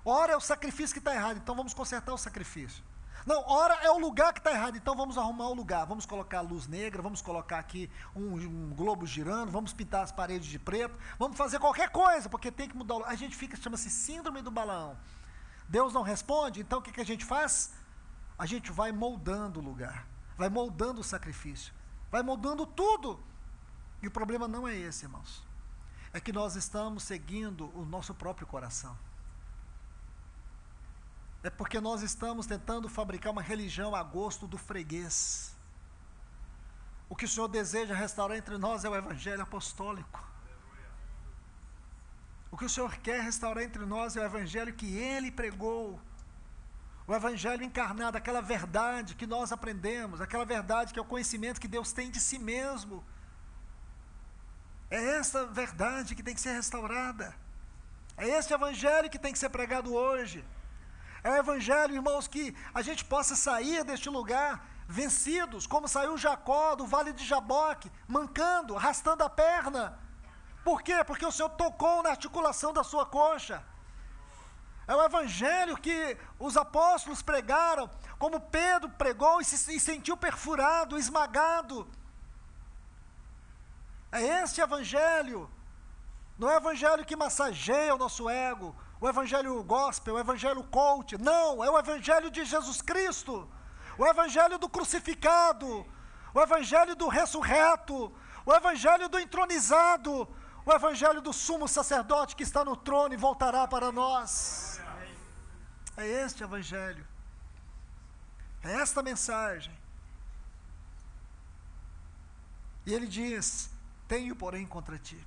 S1: Ora é o sacrifício que está errado, então vamos consertar o sacrifício. Não, ora é o lugar que está errado, então vamos arrumar o lugar. Vamos colocar luz negra, vamos colocar aqui um, um, globo girando, vamos pintar as paredes de preto, vamos fazer qualquer coisa, porque tem que mudar o A gente fica, chama-se síndrome do Balaão. Deus não responde, então o que, que a gente faz? A gente vai moldando o lugar, vai moldando o sacrifício, vai moldando tudo. E o problema não é esse, irmãos. É que nós estamos seguindo o nosso próprio coração. É porque nós estamos tentando fabricar uma religião a gosto do freguês. O que o Senhor deseja restaurar entre nós é o Evangelho apostólico. O que o Senhor quer restaurar entre nós é o Evangelho que Ele pregou. O Evangelho encarnado, aquela verdade que nós aprendemos, aquela verdade que é o conhecimento que Deus tem de si mesmo. É essa verdade que tem que ser restaurada. É esse Evangelho que tem que ser pregado hoje. É o evangelho, irmãos, que a gente possa sair deste lugar vencidos, como saiu Jacó do vale de Jaboque, mancando, arrastando a perna. Por quê? Porque o Senhor tocou na articulação da sua coxa. É o evangelho que os apóstolos pregaram, como Pedro pregou e se sentiu perfurado, esmagado. É este evangelho. Não é o evangelho que massageia o nosso ego, o evangelho gospel, o evangelho coach. Não, é o evangelho de Jesus Cristo. O evangelho do crucificado, o evangelho do ressurreto, o evangelho do entronizado, o evangelho do sumo sacerdote que está no trono e voltará para nós. É este evangelho. É esta mensagem. E ele diz: Tenho, porém, contra ti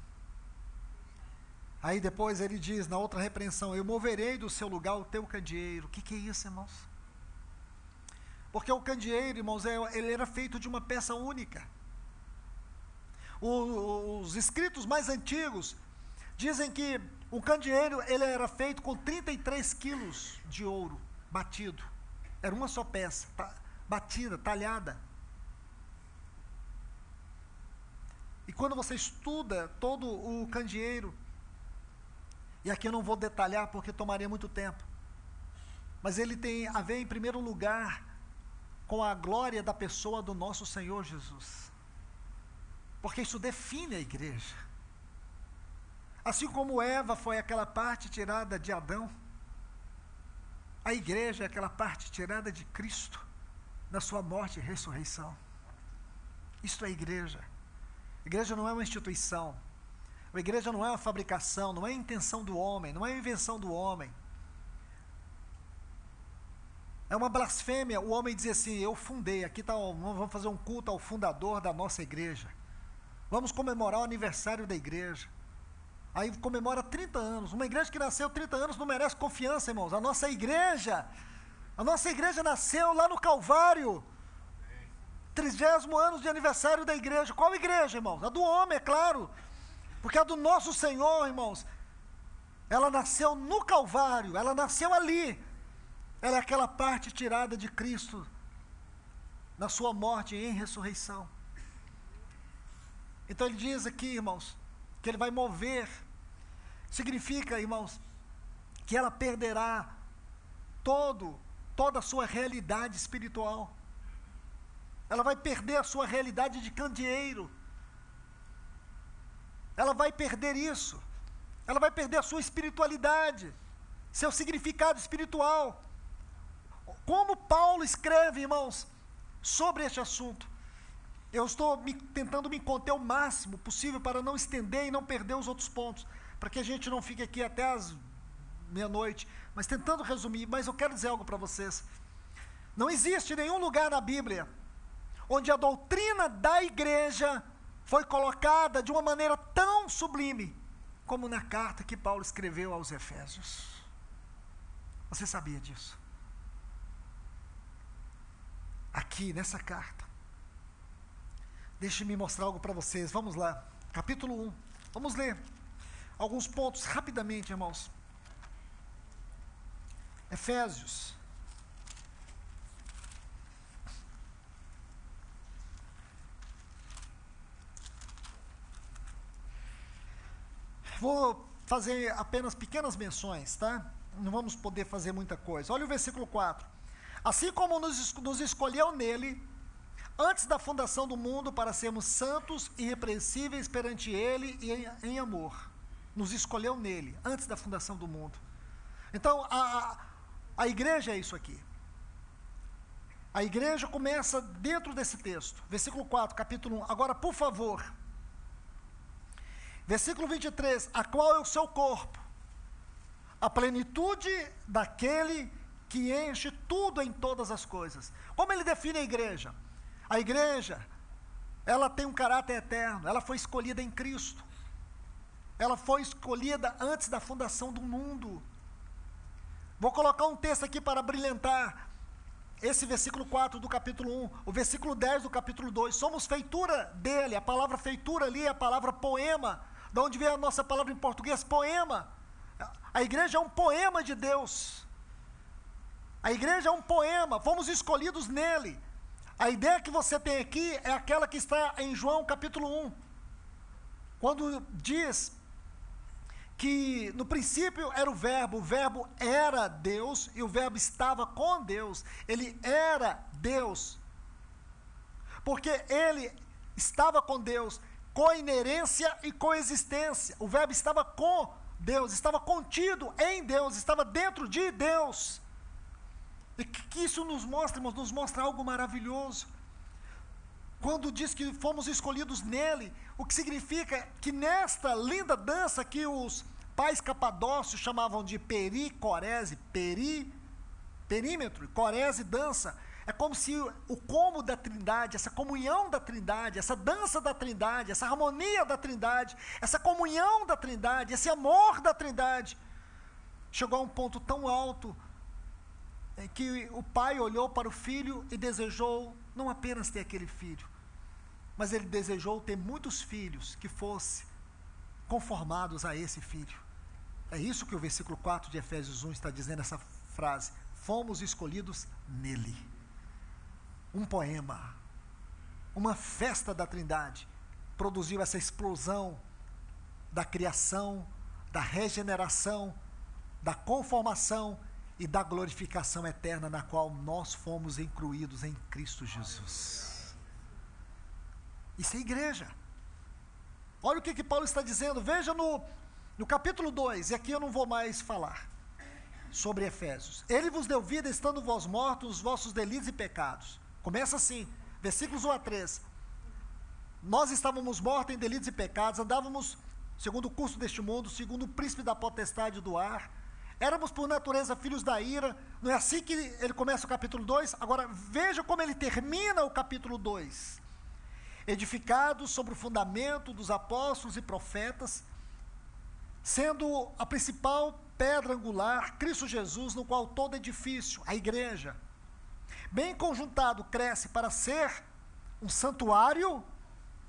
S1: Aí depois ele diz, na outra repreensão, eu moverei do seu lugar o teu candeeiro. O que, que é isso, irmãos? Porque o candeeiro, irmãos, é, ele era feito de uma peça única. Os escritos mais antigos dizem que o candeeiro ele era feito com 33 quilos de ouro batido. Era uma só peça, batida, talhada. E quando você estuda todo o candeeiro, e aqui eu não vou detalhar porque tomaria muito tempo. Mas ele tem a ver, em primeiro lugar, com a glória da pessoa do nosso Senhor Jesus. Porque isso define a igreja. Assim como Eva foi aquela parte tirada de Adão, a igreja é aquela parte tirada de Cristo, na sua morte e ressurreição. Isto é igreja. A igreja não é uma instituição, a igreja não é uma fabricação, não é a intenção do homem, não é a invenção do homem. É uma blasfêmia o homem dizer assim: Eu fundei, aqui tá, vamos fazer um culto ao fundador da nossa igreja. Vamos comemorar o aniversário da igreja. Aí comemora 30 anos. Uma igreja que nasceu 30 anos não merece confiança, irmãos. A nossa igreja, a nossa igreja nasceu lá no Calvário. Trigésimo anos de aniversário da igreja. Qual igreja, irmãos? A do homem, é claro. Porque a do nosso Senhor, irmãos, ela nasceu no Calvário, ela nasceu ali. Ela é aquela parte tirada de Cristo na sua morte e em ressurreição. Então ele diz aqui, irmãos, que ele vai mover. Significa, irmãos, que ela perderá todo toda a sua realidade espiritual. Ela vai perder a sua realidade de candeeiro. Ela vai perder isso. Ela vai perder a sua espiritualidade, seu significado espiritual. Como Paulo escreve, irmãos, sobre este assunto. Eu estou me, tentando me conter o máximo possível para não estender e não perder os outros pontos, para que a gente não fique aqui até as meia-noite, mas tentando resumir, mas eu quero dizer algo para vocês. Não existe nenhum lugar na Bíblia onde a doutrina da igreja foi colocada de uma maneira tão sublime como na carta que Paulo escreveu aos Efésios. Você sabia disso? Aqui nessa carta. Deixe-me mostrar algo para vocês. Vamos lá. Capítulo 1. Vamos ler alguns pontos rapidamente, irmãos. Efésios. Vou fazer apenas pequenas menções, tá? Não vamos poder fazer muita coisa. Olha o versículo 4. Assim como nos, nos escolheu nele, antes da fundação do mundo, para sermos santos e irrepreensíveis perante ele e em, em amor. Nos escolheu nele, antes da fundação do mundo. Então, a, a igreja é isso aqui. A igreja começa dentro desse texto, versículo 4, capítulo 1. Agora, por favor, versículo 23, a qual é o seu corpo? A plenitude daquele que enche tudo em todas as coisas. Como ele define a igreja? A igreja, ela tem um caráter eterno, ela foi escolhida em Cristo. Ela foi escolhida antes da fundação do mundo. Vou colocar um texto aqui para brilhantar esse versículo 4 do capítulo 1, o versículo 10 do capítulo 2. Somos feitura dele, a palavra feitura ali é a palavra poema, de onde vem a nossa palavra em português, poema. A igreja é um poema de Deus. A igreja é um poema, fomos escolhidos nele. A ideia que você tem aqui é aquela que está em João capítulo 1. Quando diz que no princípio era o Verbo, o Verbo era Deus e o Verbo estava com Deus, ele era Deus. Porque ele estava com Deus, com inerência e coexistência. O Verbo estava com Deus, estava contido em Deus, estava dentro de Deus. E que isso nos mostra, irmãos, nos mostra algo maravilhoso. Quando diz que fomos escolhidos nele, o que significa que nesta linda dança que os pais capadócios chamavam de pericorese, peri, perímetro, corese dança, é como se o como da trindade, essa comunhão da trindade, essa dança da trindade, essa harmonia da trindade, essa comunhão da trindade, esse amor da trindade, chegou a um ponto tão alto que o pai olhou para o filho e desejou não apenas ter aquele filho, mas ele desejou ter muitos filhos que fossem conformados a esse filho. É isso que o versículo 4 de Efésios 1 está dizendo, essa frase. Fomos escolhidos nele. Um poema, uma festa da Trindade, produziu essa explosão da criação, da regeneração, da conformação e da glorificação eterna na qual nós fomos incluídos em Cristo Jesus. Isso é igreja. Olha o que, que Paulo está dizendo. Veja no, no capítulo 2, e aqui eu não vou mais falar sobre Efésios. Ele vos deu vida estando vós mortos os vossos delitos e pecados. Começa assim, versículos 1 a 3. Nós estávamos mortos em delitos e pecados, andávamos segundo o curso deste mundo, segundo o príncipe da potestade do ar. Éramos por natureza filhos da ira. Não é assim que ele começa o capítulo 2? Agora veja como ele termina o capítulo 2 edificados sobre o fundamento dos apóstolos e profetas, sendo a principal pedra angular Cristo Jesus, no qual todo edifício, a igreja, bem conjuntado, cresce para ser um santuário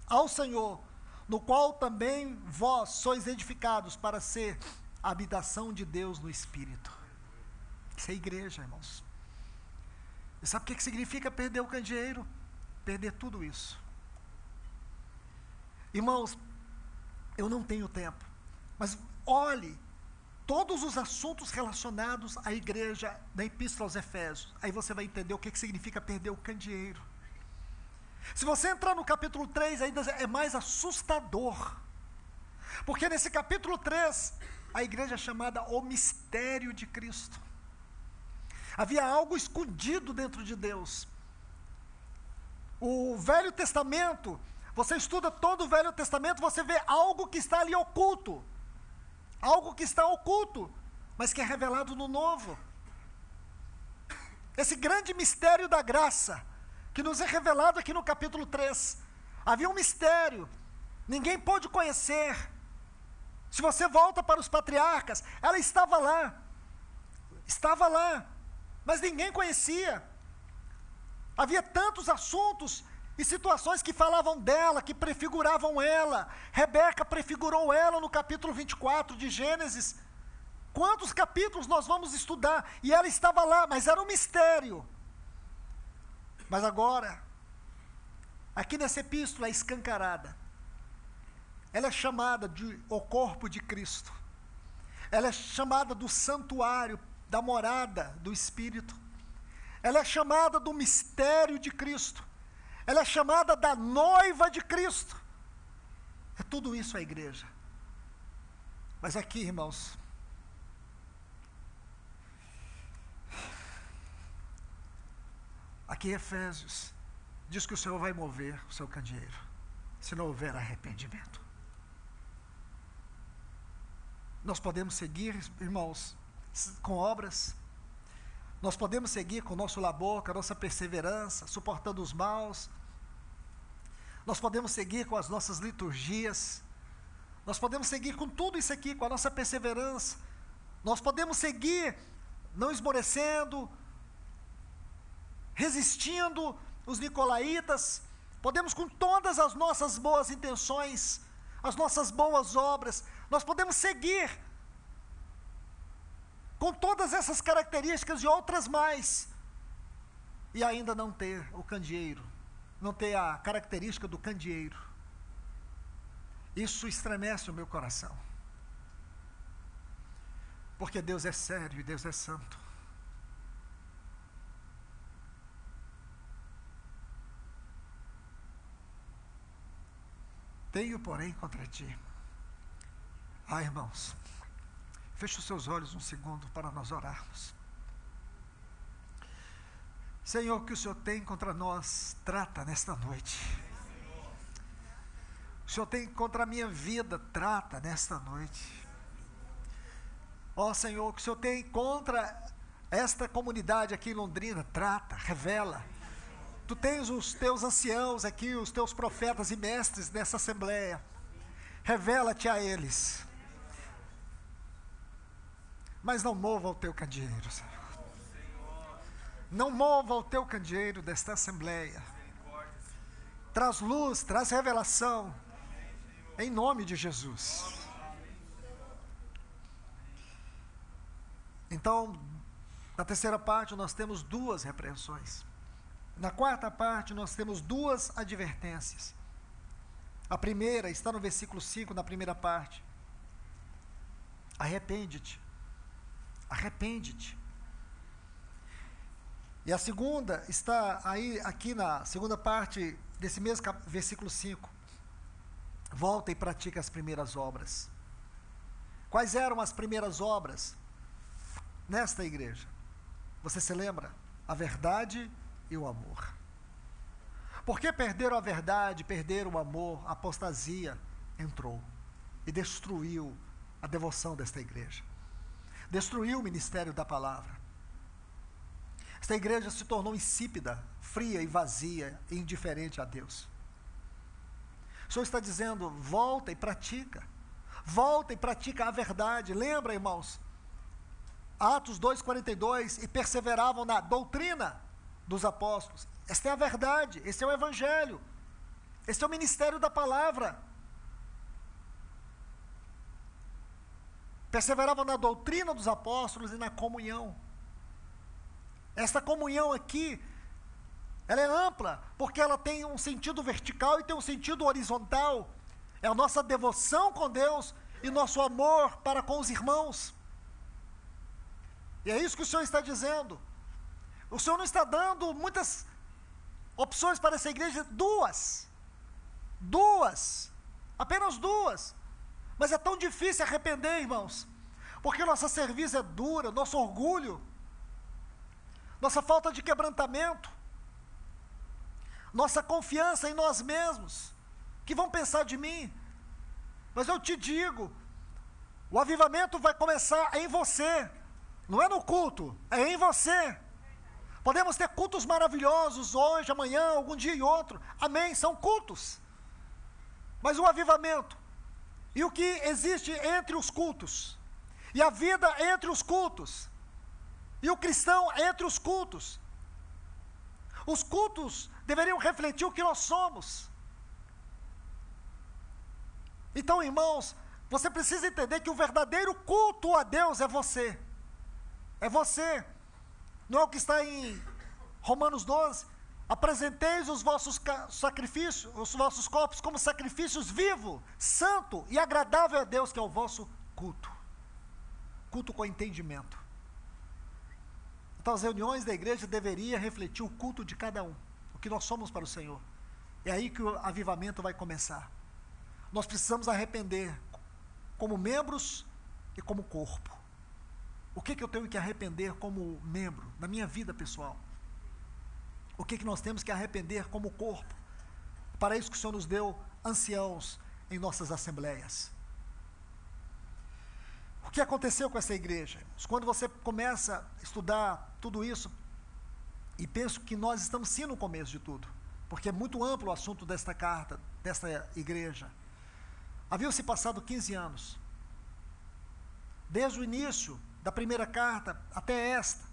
S1: ao Senhor, no qual também vós sois edificados para ser a habitação de Deus no Espírito. Isso é igreja, irmãos. E sabe o que significa perder o candeeiro? Perder tudo isso. Irmãos, eu não tenho tempo, mas olhe todos os assuntos relacionados à igreja da Epístola aos Efésios. Aí você vai entender o que, que significa perder o candeeiro. Se você entrar no capítulo 3, ainda é mais assustador. Porque nesse capítulo 3, a igreja é chamada o mistério de Cristo. Havia algo escondido dentro de Deus. O Velho Testamento, você estuda todo o Velho Testamento, você vê algo que está ali oculto. Algo que está oculto, mas que é revelado no Novo. Esse grande mistério da graça, que nos é revelado aqui no capítulo 3. Havia um mistério, ninguém pôde conhecer. Se você volta para os patriarcas, ela estava lá, estava lá, mas ninguém conhecia. Havia tantos assuntos e situações que falavam dela, que prefiguravam ela. Rebeca prefigurou ela no capítulo 24 de Gênesis. Quantos capítulos nós vamos estudar? E ela estava lá, mas era um mistério. Mas agora, aqui nessa epístola é escancarada. Ela é chamada de o corpo de Cristo. Ela é chamada do santuário, da morada do Espírito. Ela é chamada do mistério de Cristo. Ela é chamada da noiva de Cristo. É tudo isso a igreja. Mas aqui, irmãos, aqui em Efésios, diz que o Senhor vai mover o seu candeeiro, se não houver arrependimento. Nós podemos seguir, irmãos, com obras, nós podemos seguir com o nosso labor, com a nossa perseverança, suportando os maus. Nós podemos seguir com as nossas liturgias. Nós podemos seguir com tudo isso aqui, com a nossa perseverança. Nós podemos seguir não esmorecendo, resistindo os nicolaítas. Podemos com todas as nossas boas intenções, as nossas boas obras, nós podemos seguir com todas essas características e outras mais, e ainda não ter o candeeiro, não ter a característica do candeeiro. Isso estremece o meu coração. Porque Deus é sério e Deus é santo. Tenho, porém, contra ti. Ah, irmãos, Feche os seus olhos um segundo para nós orarmos. Senhor, que o Senhor tem contra nós, trata nesta noite. O Senhor tem contra a minha vida, trata nesta noite. Ó Senhor, que o Senhor tem contra esta comunidade aqui em Londrina, trata, revela. Tu tens os teus anciãos aqui, os teus profetas e mestres nessa assembleia. Revela-te a eles. Mas não mova o teu candeeiro, Senhor. Não mova o teu candeeiro desta assembleia. Traz luz, traz revelação. Em nome de Jesus. Então, na terceira parte, nós temos duas repreensões. Na quarta parte, nós temos duas advertências. A primeira está no versículo 5, na primeira parte. Arrepende-te arrepende-te. E a segunda está aí aqui na segunda parte desse mesmo versículo 5. Volta e pratica as primeiras obras. Quais eram as primeiras obras nesta igreja? Você se lembra? A verdade e o amor. Porque perderam a verdade, perderam o amor, a apostasia entrou e destruiu a devoção desta igreja destruiu o ministério da palavra. Esta igreja se tornou insípida, fria e vazia, e indiferente a Deus. O Senhor está dizendo: volta e pratica. Volta e pratica a verdade. Lembra, irmãos? Atos 2,42: E perseveravam na doutrina dos apóstolos. Esta é a verdade, esse é o evangelho, esse é o ministério da palavra. Perseveravam na doutrina dos apóstolos e na comunhão esta comunhão aqui, ela é ampla, porque ela tem um sentido vertical e tem um sentido horizontal. É a nossa devoção com Deus e nosso amor para com os irmãos. E é isso que o Senhor está dizendo. O Senhor não está dando muitas opções para essa igreja, duas. Duas. Apenas duas. Mas é tão difícil arrepender, irmãos. Porque nossa serviço é dura, nosso orgulho, nossa falta de quebrantamento, nossa confiança em nós mesmos, que vão pensar de mim. Mas eu te digo, o avivamento vai começar em você, não é no culto, é em você. Podemos ter cultos maravilhosos hoje, amanhã, algum dia e outro. Amém, são cultos. Mas o avivamento e o que existe entre os cultos, e a vida entre os cultos, e o cristão entre os cultos. Os cultos deveriam refletir o que nós somos. Então, irmãos, você precisa entender que o verdadeiro culto a Deus é você. É você. Não é o que está em Romanos 12? Apresenteis os vossos sacrifícios, os vossos corpos como sacrifícios vivo, santo e agradável a Deus, que é o vosso culto. Culto com entendimento. Então as reuniões da igreja deveriam refletir o culto de cada um, o que nós somos para o Senhor. É aí que o avivamento vai começar. Nós precisamos arrepender como membros e como corpo. O que, que eu tenho que arrepender como membro na minha vida pessoal? O que, que nós temos que arrepender como corpo? Para isso que o Senhor nos deu anciãos em nossas assembleias. Que aconteceu com essa igreja? Quando você começa a estudar tudo isso, e penso que nós estamos sim no começo de tudo, porque é muito amplo o assunto desta carta, desta igreja. Haviam se passado 15 anos. Desde o início da primeira carta até esta,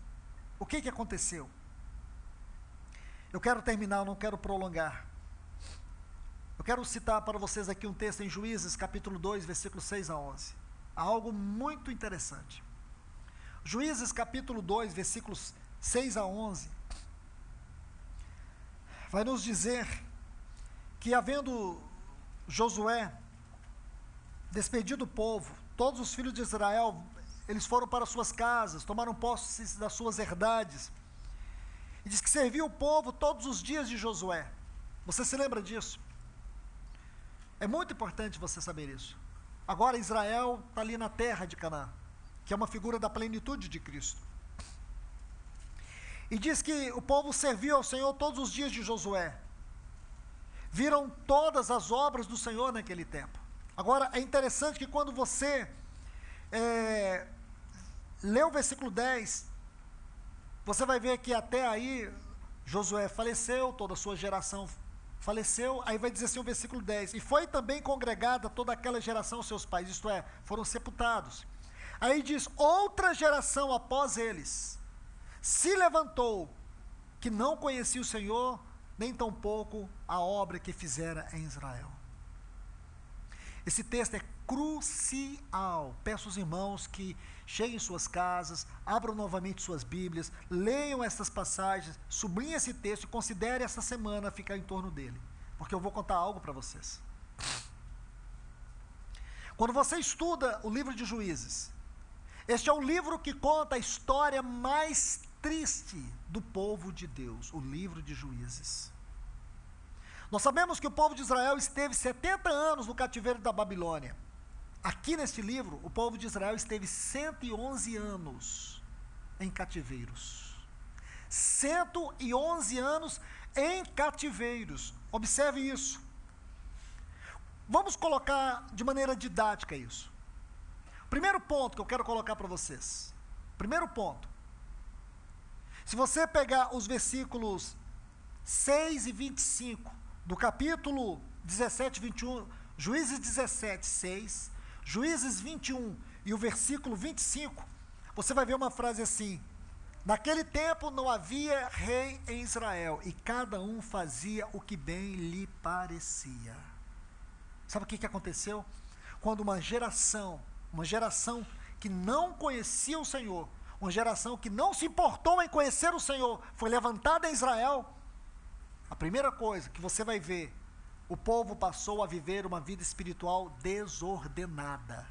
S1: o que, que aconteceu? Eu quero terminar, não quero prolongar. Eu quero citar para vocês aqui um texto em Juízes, capítulo 2, versículos 6 a 11. Algo muito interessante. Juízes, capítulo 2, versículos 6 a 11, vai nos dizer que, havendo Josué despedido o povo, todos os filhos de Israel eles foram para suas casas, tomaram posse das suas herdades. E diz que serviu o povo todos os dias de Josué. Você se lembra disso? É muito importante você saber isso. Agora Israel está ali na terra de Canaã, que é uma figura da plenitude de Cristo. E diz que o povo serviu ao Senhor todos os dias de Josué. Viram todas as obras do Senhor naquele tempo. Agora é interessante que quando você é, lê o versículo 10, você vai ver que até aí Josué faleceu, toda a sua geração faleceu, aí vai dizer assim o versículo 10, e foi também congregada toda aquela geração seus pais, isto é, foram sepultados. Aí diz, outra geração após eles se levantou, que não conhecia o Senhor, nem tampouco a obra que fizera em Israel. Esse texto é crucial. Peço aos irmãos que cheguem em suas casas, abram novamente suas Bíblias, leiam essas passagens, sublinhem esse texto e considerem essa semana ficar em torno dele. Porque eu vou contar algo para vocês. Quando você estuda o livro de Juízes, este é o livro que conta a história mais triste do povo de Deus, o livro de Juízes. Nós sabemos que o povo de Israel esteve 70 anos no cativeiro da Babilônia. Aqui neste livro, o povo de Israel esteve 111 anos em cativeiros. 111 anos em cativeiros. Observe isso. Vamos colocar de maneira didática isso. Primeiro ponto que eu quero colocar para vocês. Primeiro ponto. Se você pegar os versículos 6 e 25 do capítulo 17, 21, Juízes 17, 6, Juízes 21 e o versículo 25, você vai ver uma frase assim: Naquele tempo não havia rei em Israel, e cada um fazia o que bem lhe parecia. Sabe o que, que aconteceu? Quando uma geração, uma geração que não conhecia o Senhor, uma geração que não se importou em conhecer o Senhor, foi levantada em Israel, a primeira coisa que você vai ver, o povo passou a viver uma vida espiritual desordenada.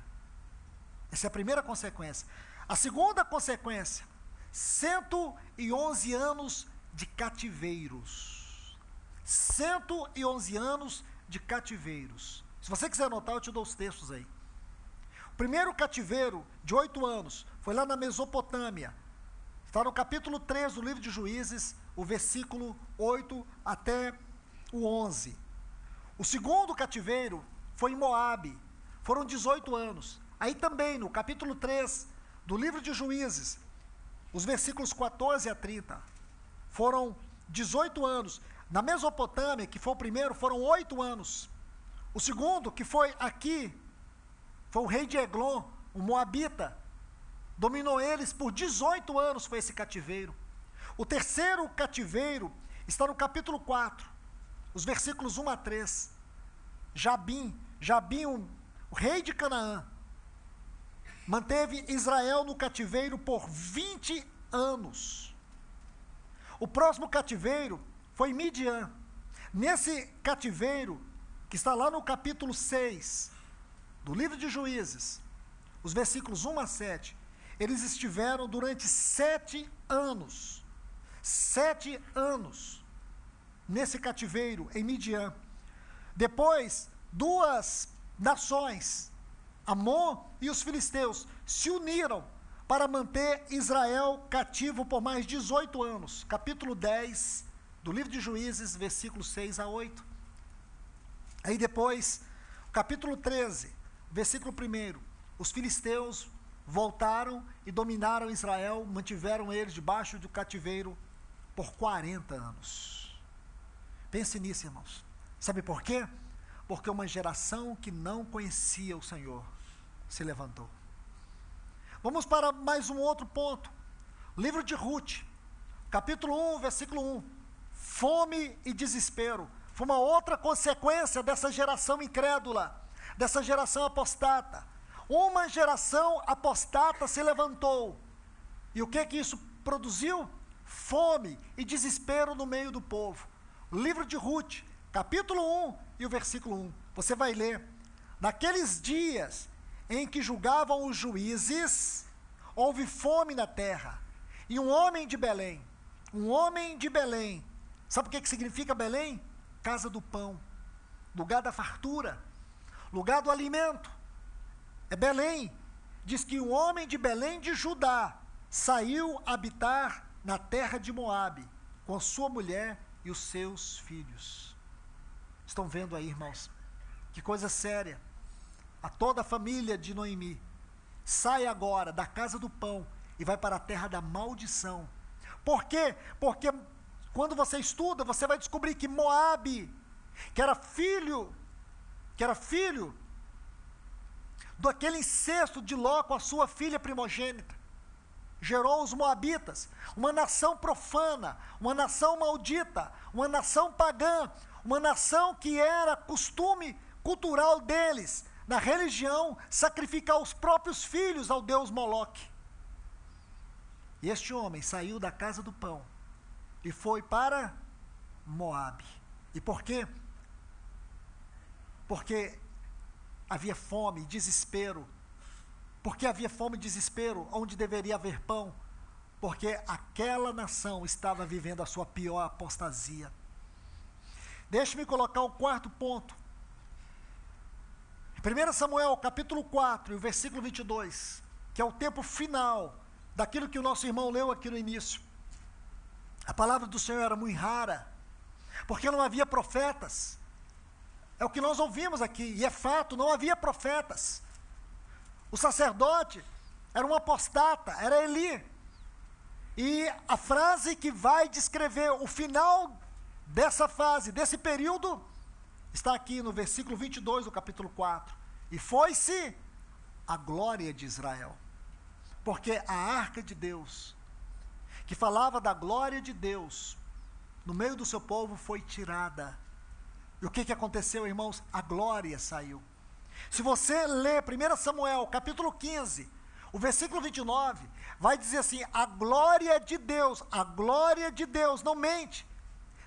S1: Essa é a primeira consequência. A segunda consequência, 111 anos de cativeiros. 111 anos de cativeiros. Se você quiser anotar, eu te dou os textos aí. O primeiro cativeiro, de oito anos, foi lá na Mesopotâmia. Está no capítulo 3 do livro de Juízes, o versículo 8 até o 11. O segundo cativeiro foi em Moabe. Foram 18 anos. Aí também, no capítulo 3 do livro de Juízes, os versículos 14 a 30, foram 18 anos. Na Mesopotâmia, que foi o primeiro, foram oito anos. O segundo, que foi aqui, foi o rei de Eglon, o Moabita. Dominou eles por 18 anos, foi esse cativeiro. O terceiro cativeiro está no capítulo 4, os versículos 1 a 3. Jabim, Jabim, o, o rei de Canaã, manteve Israel no cativeiro por 20 anos. O próximo cativeiro foi Midian. Nesse cativeiro, que está lá no capítulo 6 do livro de Juízes, os versículos 1 a 7, eles estiveram durante sete anos. Sete anos nesse cativeiro em Midian. Depois, duas nações, Amon e os filisteus, se uniram para manter Israel cativo por mais 18 anos. Capítulo 10 do livro de Juízes, versículos 6 a 8. Aí depois, capítulo 13, versículo 1. Os filisteus voltaram e dominaram Israel, mantiveram eles debaixo do cativeiro por 40 anos. Pense nisso, irmãos. Sabe por quê? Porque uma geração que não conhecia o Senhor se levantou. Vamos para mais um outro ponto. Livro de Ruth, capítulo 1, versículo 1. Fome e desespero. Foi uma outra consequência dessa geração incrédula, dessa geração apostata. Uma geração apostata se levantou. E o que que isso produziu? Fome e desespero no meio do povo. Livro de Ruth, capítulo 1 e o versículo 1. Você vai ler. Naqueles dias em que julgavam os juízes, houve fome na terra. E um homem de Belém, um homem de Belém, sabe o que, que significa Belém? Casa do pão, lugar da fartura, lugar do alimento. É Belém. Diz que um homem de Belém de Judá saiu habitar na terra de Moabe com sua mulher e os seus filhos. Estão vendo aí, irmãos? Que coisa séria. A toda a família de Noemi sai agora da casa do pão e vai para a terra da maldição. Por quê? Porque quando você estuda, você vai descobrir que Moabe, que era filho, que era filho do aquele incesto de Ló com a sua filha primogênita, gerou os Moabitas, uma nação profana, uma nação maldita, uma nação pagã, uma nação que era costume cultural deles, na religião, sacrificar os próprios filhos ao deus Moloque. E este homem saiu da casa do pão e foi para Moabe. E por quê? Porque havia fome, desespero. Porque havia fome e desespero onde deveria haver pão? Porque aquela nação estava vivendo a sua pior apostasia. Deixe-me colocar o quarto ponto. 1 Samuel, capítulo 4, o versículo 22, que é o tempo final daquilo que o nosso irmão leu aqui no início. A palavra do Senhor era muito rara, porque não havia profetas. É o que nós ouvimos aqui, e é fato, não havia profetas. O sacerdote era um apostata, era Eli. E a frase que vai descrever o final dessa fase, desse período, está aqui no versículo 22 do capítulo 4. E foi-se a glória de Israel. Porque a arca de Deus, que falava da glória de Deus, no meio do seu povo foi tirada. E o que, que aconteceu, irmãos? A glória saiu. Se você ler 1 Samuel, capítulo 15, O versículo 29 vai dizer assim: a glória de Deus, a glória de Deus não mente,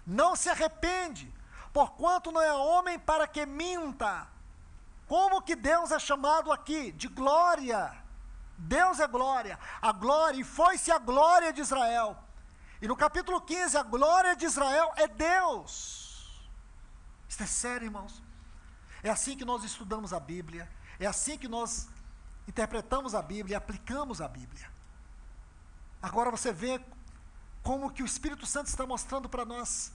S1: não se arrepende, porquanto não é homem para que minta. Como que Deus é chamado aqui? De glória. Deus é glória. A glória, e foi-se a glória de Israel. E no capítulo 15, a glória de Israel é Deus. Isso é sério, irmãos. É assim que nós estudamos a Bíblia. É assim que nós interpretamos a Bíblia e aplicamos a Bíblia. Agora você vê como que o Espírito Santo está mostrando para nós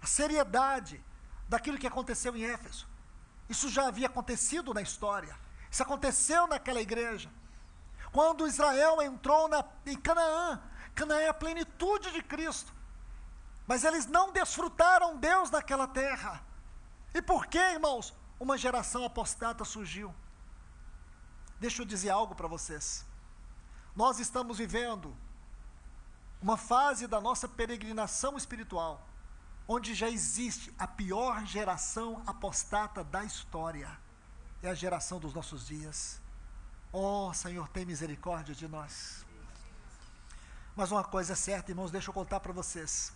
S1: a seriedade daquilo que aconteceu em Éfeso. Isso já havia acontecido na história. Isso aconteceu naquela igreja. Quando Israel entrou na, em Canaã, Canaã é a plenitude de Cristo. Mas eles não desfrutaram Deus naquela terra. E por que, irmãos? Uma geração apostata surgiu. Deixa eu dizer algo para vocês. Nós estamos vivendo uma fase da nossa peregrinação espiritual, onde já existe a pior geração apostata da história. É a geração dos nossos dias. Oh, Senhor, tem misericórdia de nós. Mas uma coisa é certa, irmãos, deixa eu contar para vocês.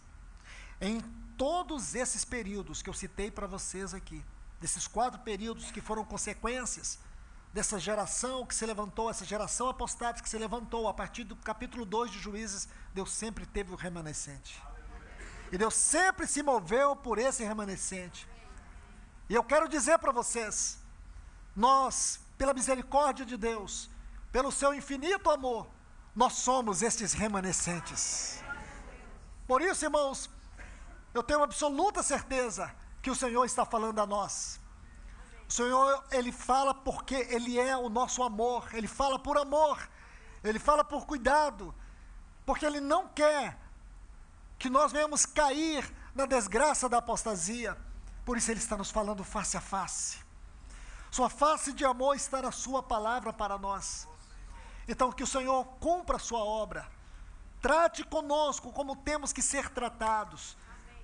S1: Em todos esses períodos que eu citei para vocês aqui, desses quatro períodos que foram consequências dessa geração que se levantou, essa geração apostática que se levantou a partir do capítulo 2 de Juízes, Deus sempre teve o remanescente. E Deus sempre se moveu por esse remanescente. E eu quero dizer para vocês, nós, pela misericórdia de Deus, pelo seu infinito amor, nós somos estes remanescentes. Por isso, irmãos, eu tenho absoluta certeza que o Senhor está falando a nós. O Senhor, Ele fala porque Ele é o nosso amor, Ele fala por amor, Ele fala por cuidado, porque Ele não quer que nós venhamos cair na desgraça da apostasia, por isso Ele está nos falando face a face. Sua face de amor está na Sua palavra para nós. Então, que o Senhor cumpra a Sua obra, trate conosco como temos que ser tratados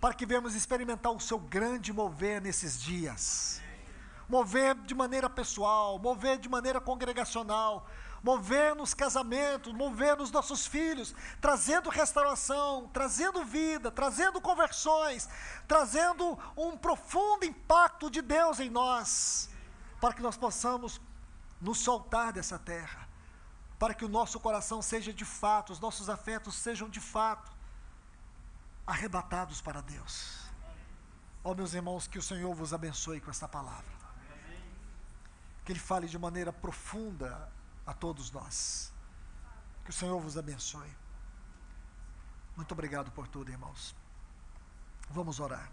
S1: para que venhamos experimentar o seu grande mover nesses dias. Mover de maneira pessoal, mover de maneira congregacional, mover nos casamentos, mover nos nossos filhos, trazendo restauração, trazendo vida, trazendo conversões, trazendo um profundo impacto de Deus em nós, para que nós possamos nos soltar dessa terra, para que o nosso coração seja de fato, os nossos afetos sejam de fato arrebatados para Deus. Ó oh, meus irmãos, que o Senhor vos abençoe com esta palavra. Que Ele fale de maneira profunda a todos nós. Que o Senhor vos abençoe. Muito obrigado por tudo, irmãos. Vamos orar.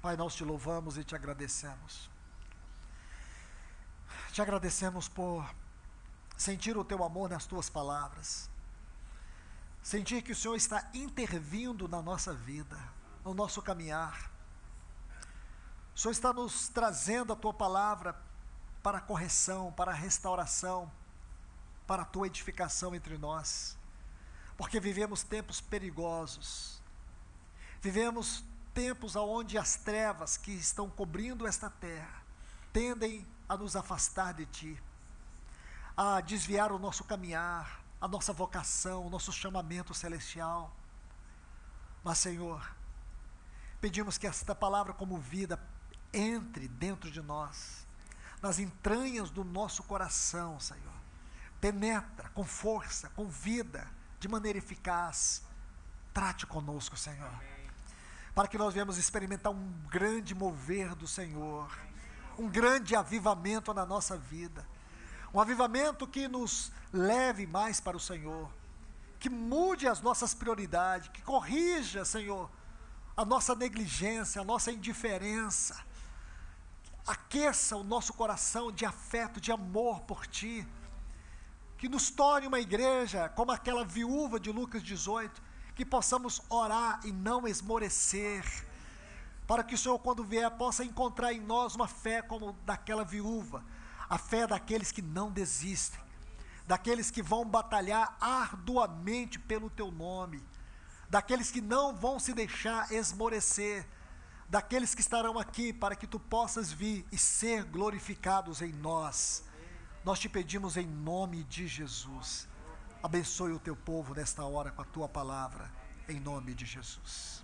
S1: Pai, nós te louvamos e te agradecemos. Te agradecemos por sentir o teu amor nas tuas palavras sentir que o Senhor está intervindo na nossa vida, no nosso caminhar. O Senhor está nos trazendo a tua palavra para a correção, para a restauração, para a tua edificação entre nós, porque vivemos tempos perigosos, vivemos tempos onde as trevas que estão cobrindo esta terra tendem a nos afastar de ti, a desviar o nosso caminhar, a nossa vocação, o nosso chamamento celestial. Mas, Senhor, pedimos que esta palavra, como vida, entre dentro de nós, nas entranhas do nosso coração, Senhor. Penetra com força, com vida, de maneira eficaz. Trate conosco, Senhor. Para que nós venhamos experimentar um grande mover do Senhor, um grande avivamento na nossa vida um avivamento que nos leve mais para o Senhor, que mude as nossas prioridades, que corrija, Senhor, a nossa negligência, a nossa indiferença, aqueça o nosso coração de afeto, de amor por Ti, que nos torne uma igreja como aquela viúva de Lucas 18, que possamos orar e não esmorecer, para que o Senhor, quando vier, possa encontrar em nós uma fé como daquela viúva, a fé daqueles que não desistem, daqueles que vão batalhar arduamente pelo teu nome, daqueles que não vão se deixar esmorecer, daqueles que estarão aqui, para que tu possas vir e ser glorificados em nós. Nós te pedimos em nome de Jesus. Abençoe o teu povo nesta hora com a tua palavra, em nome de Jesus.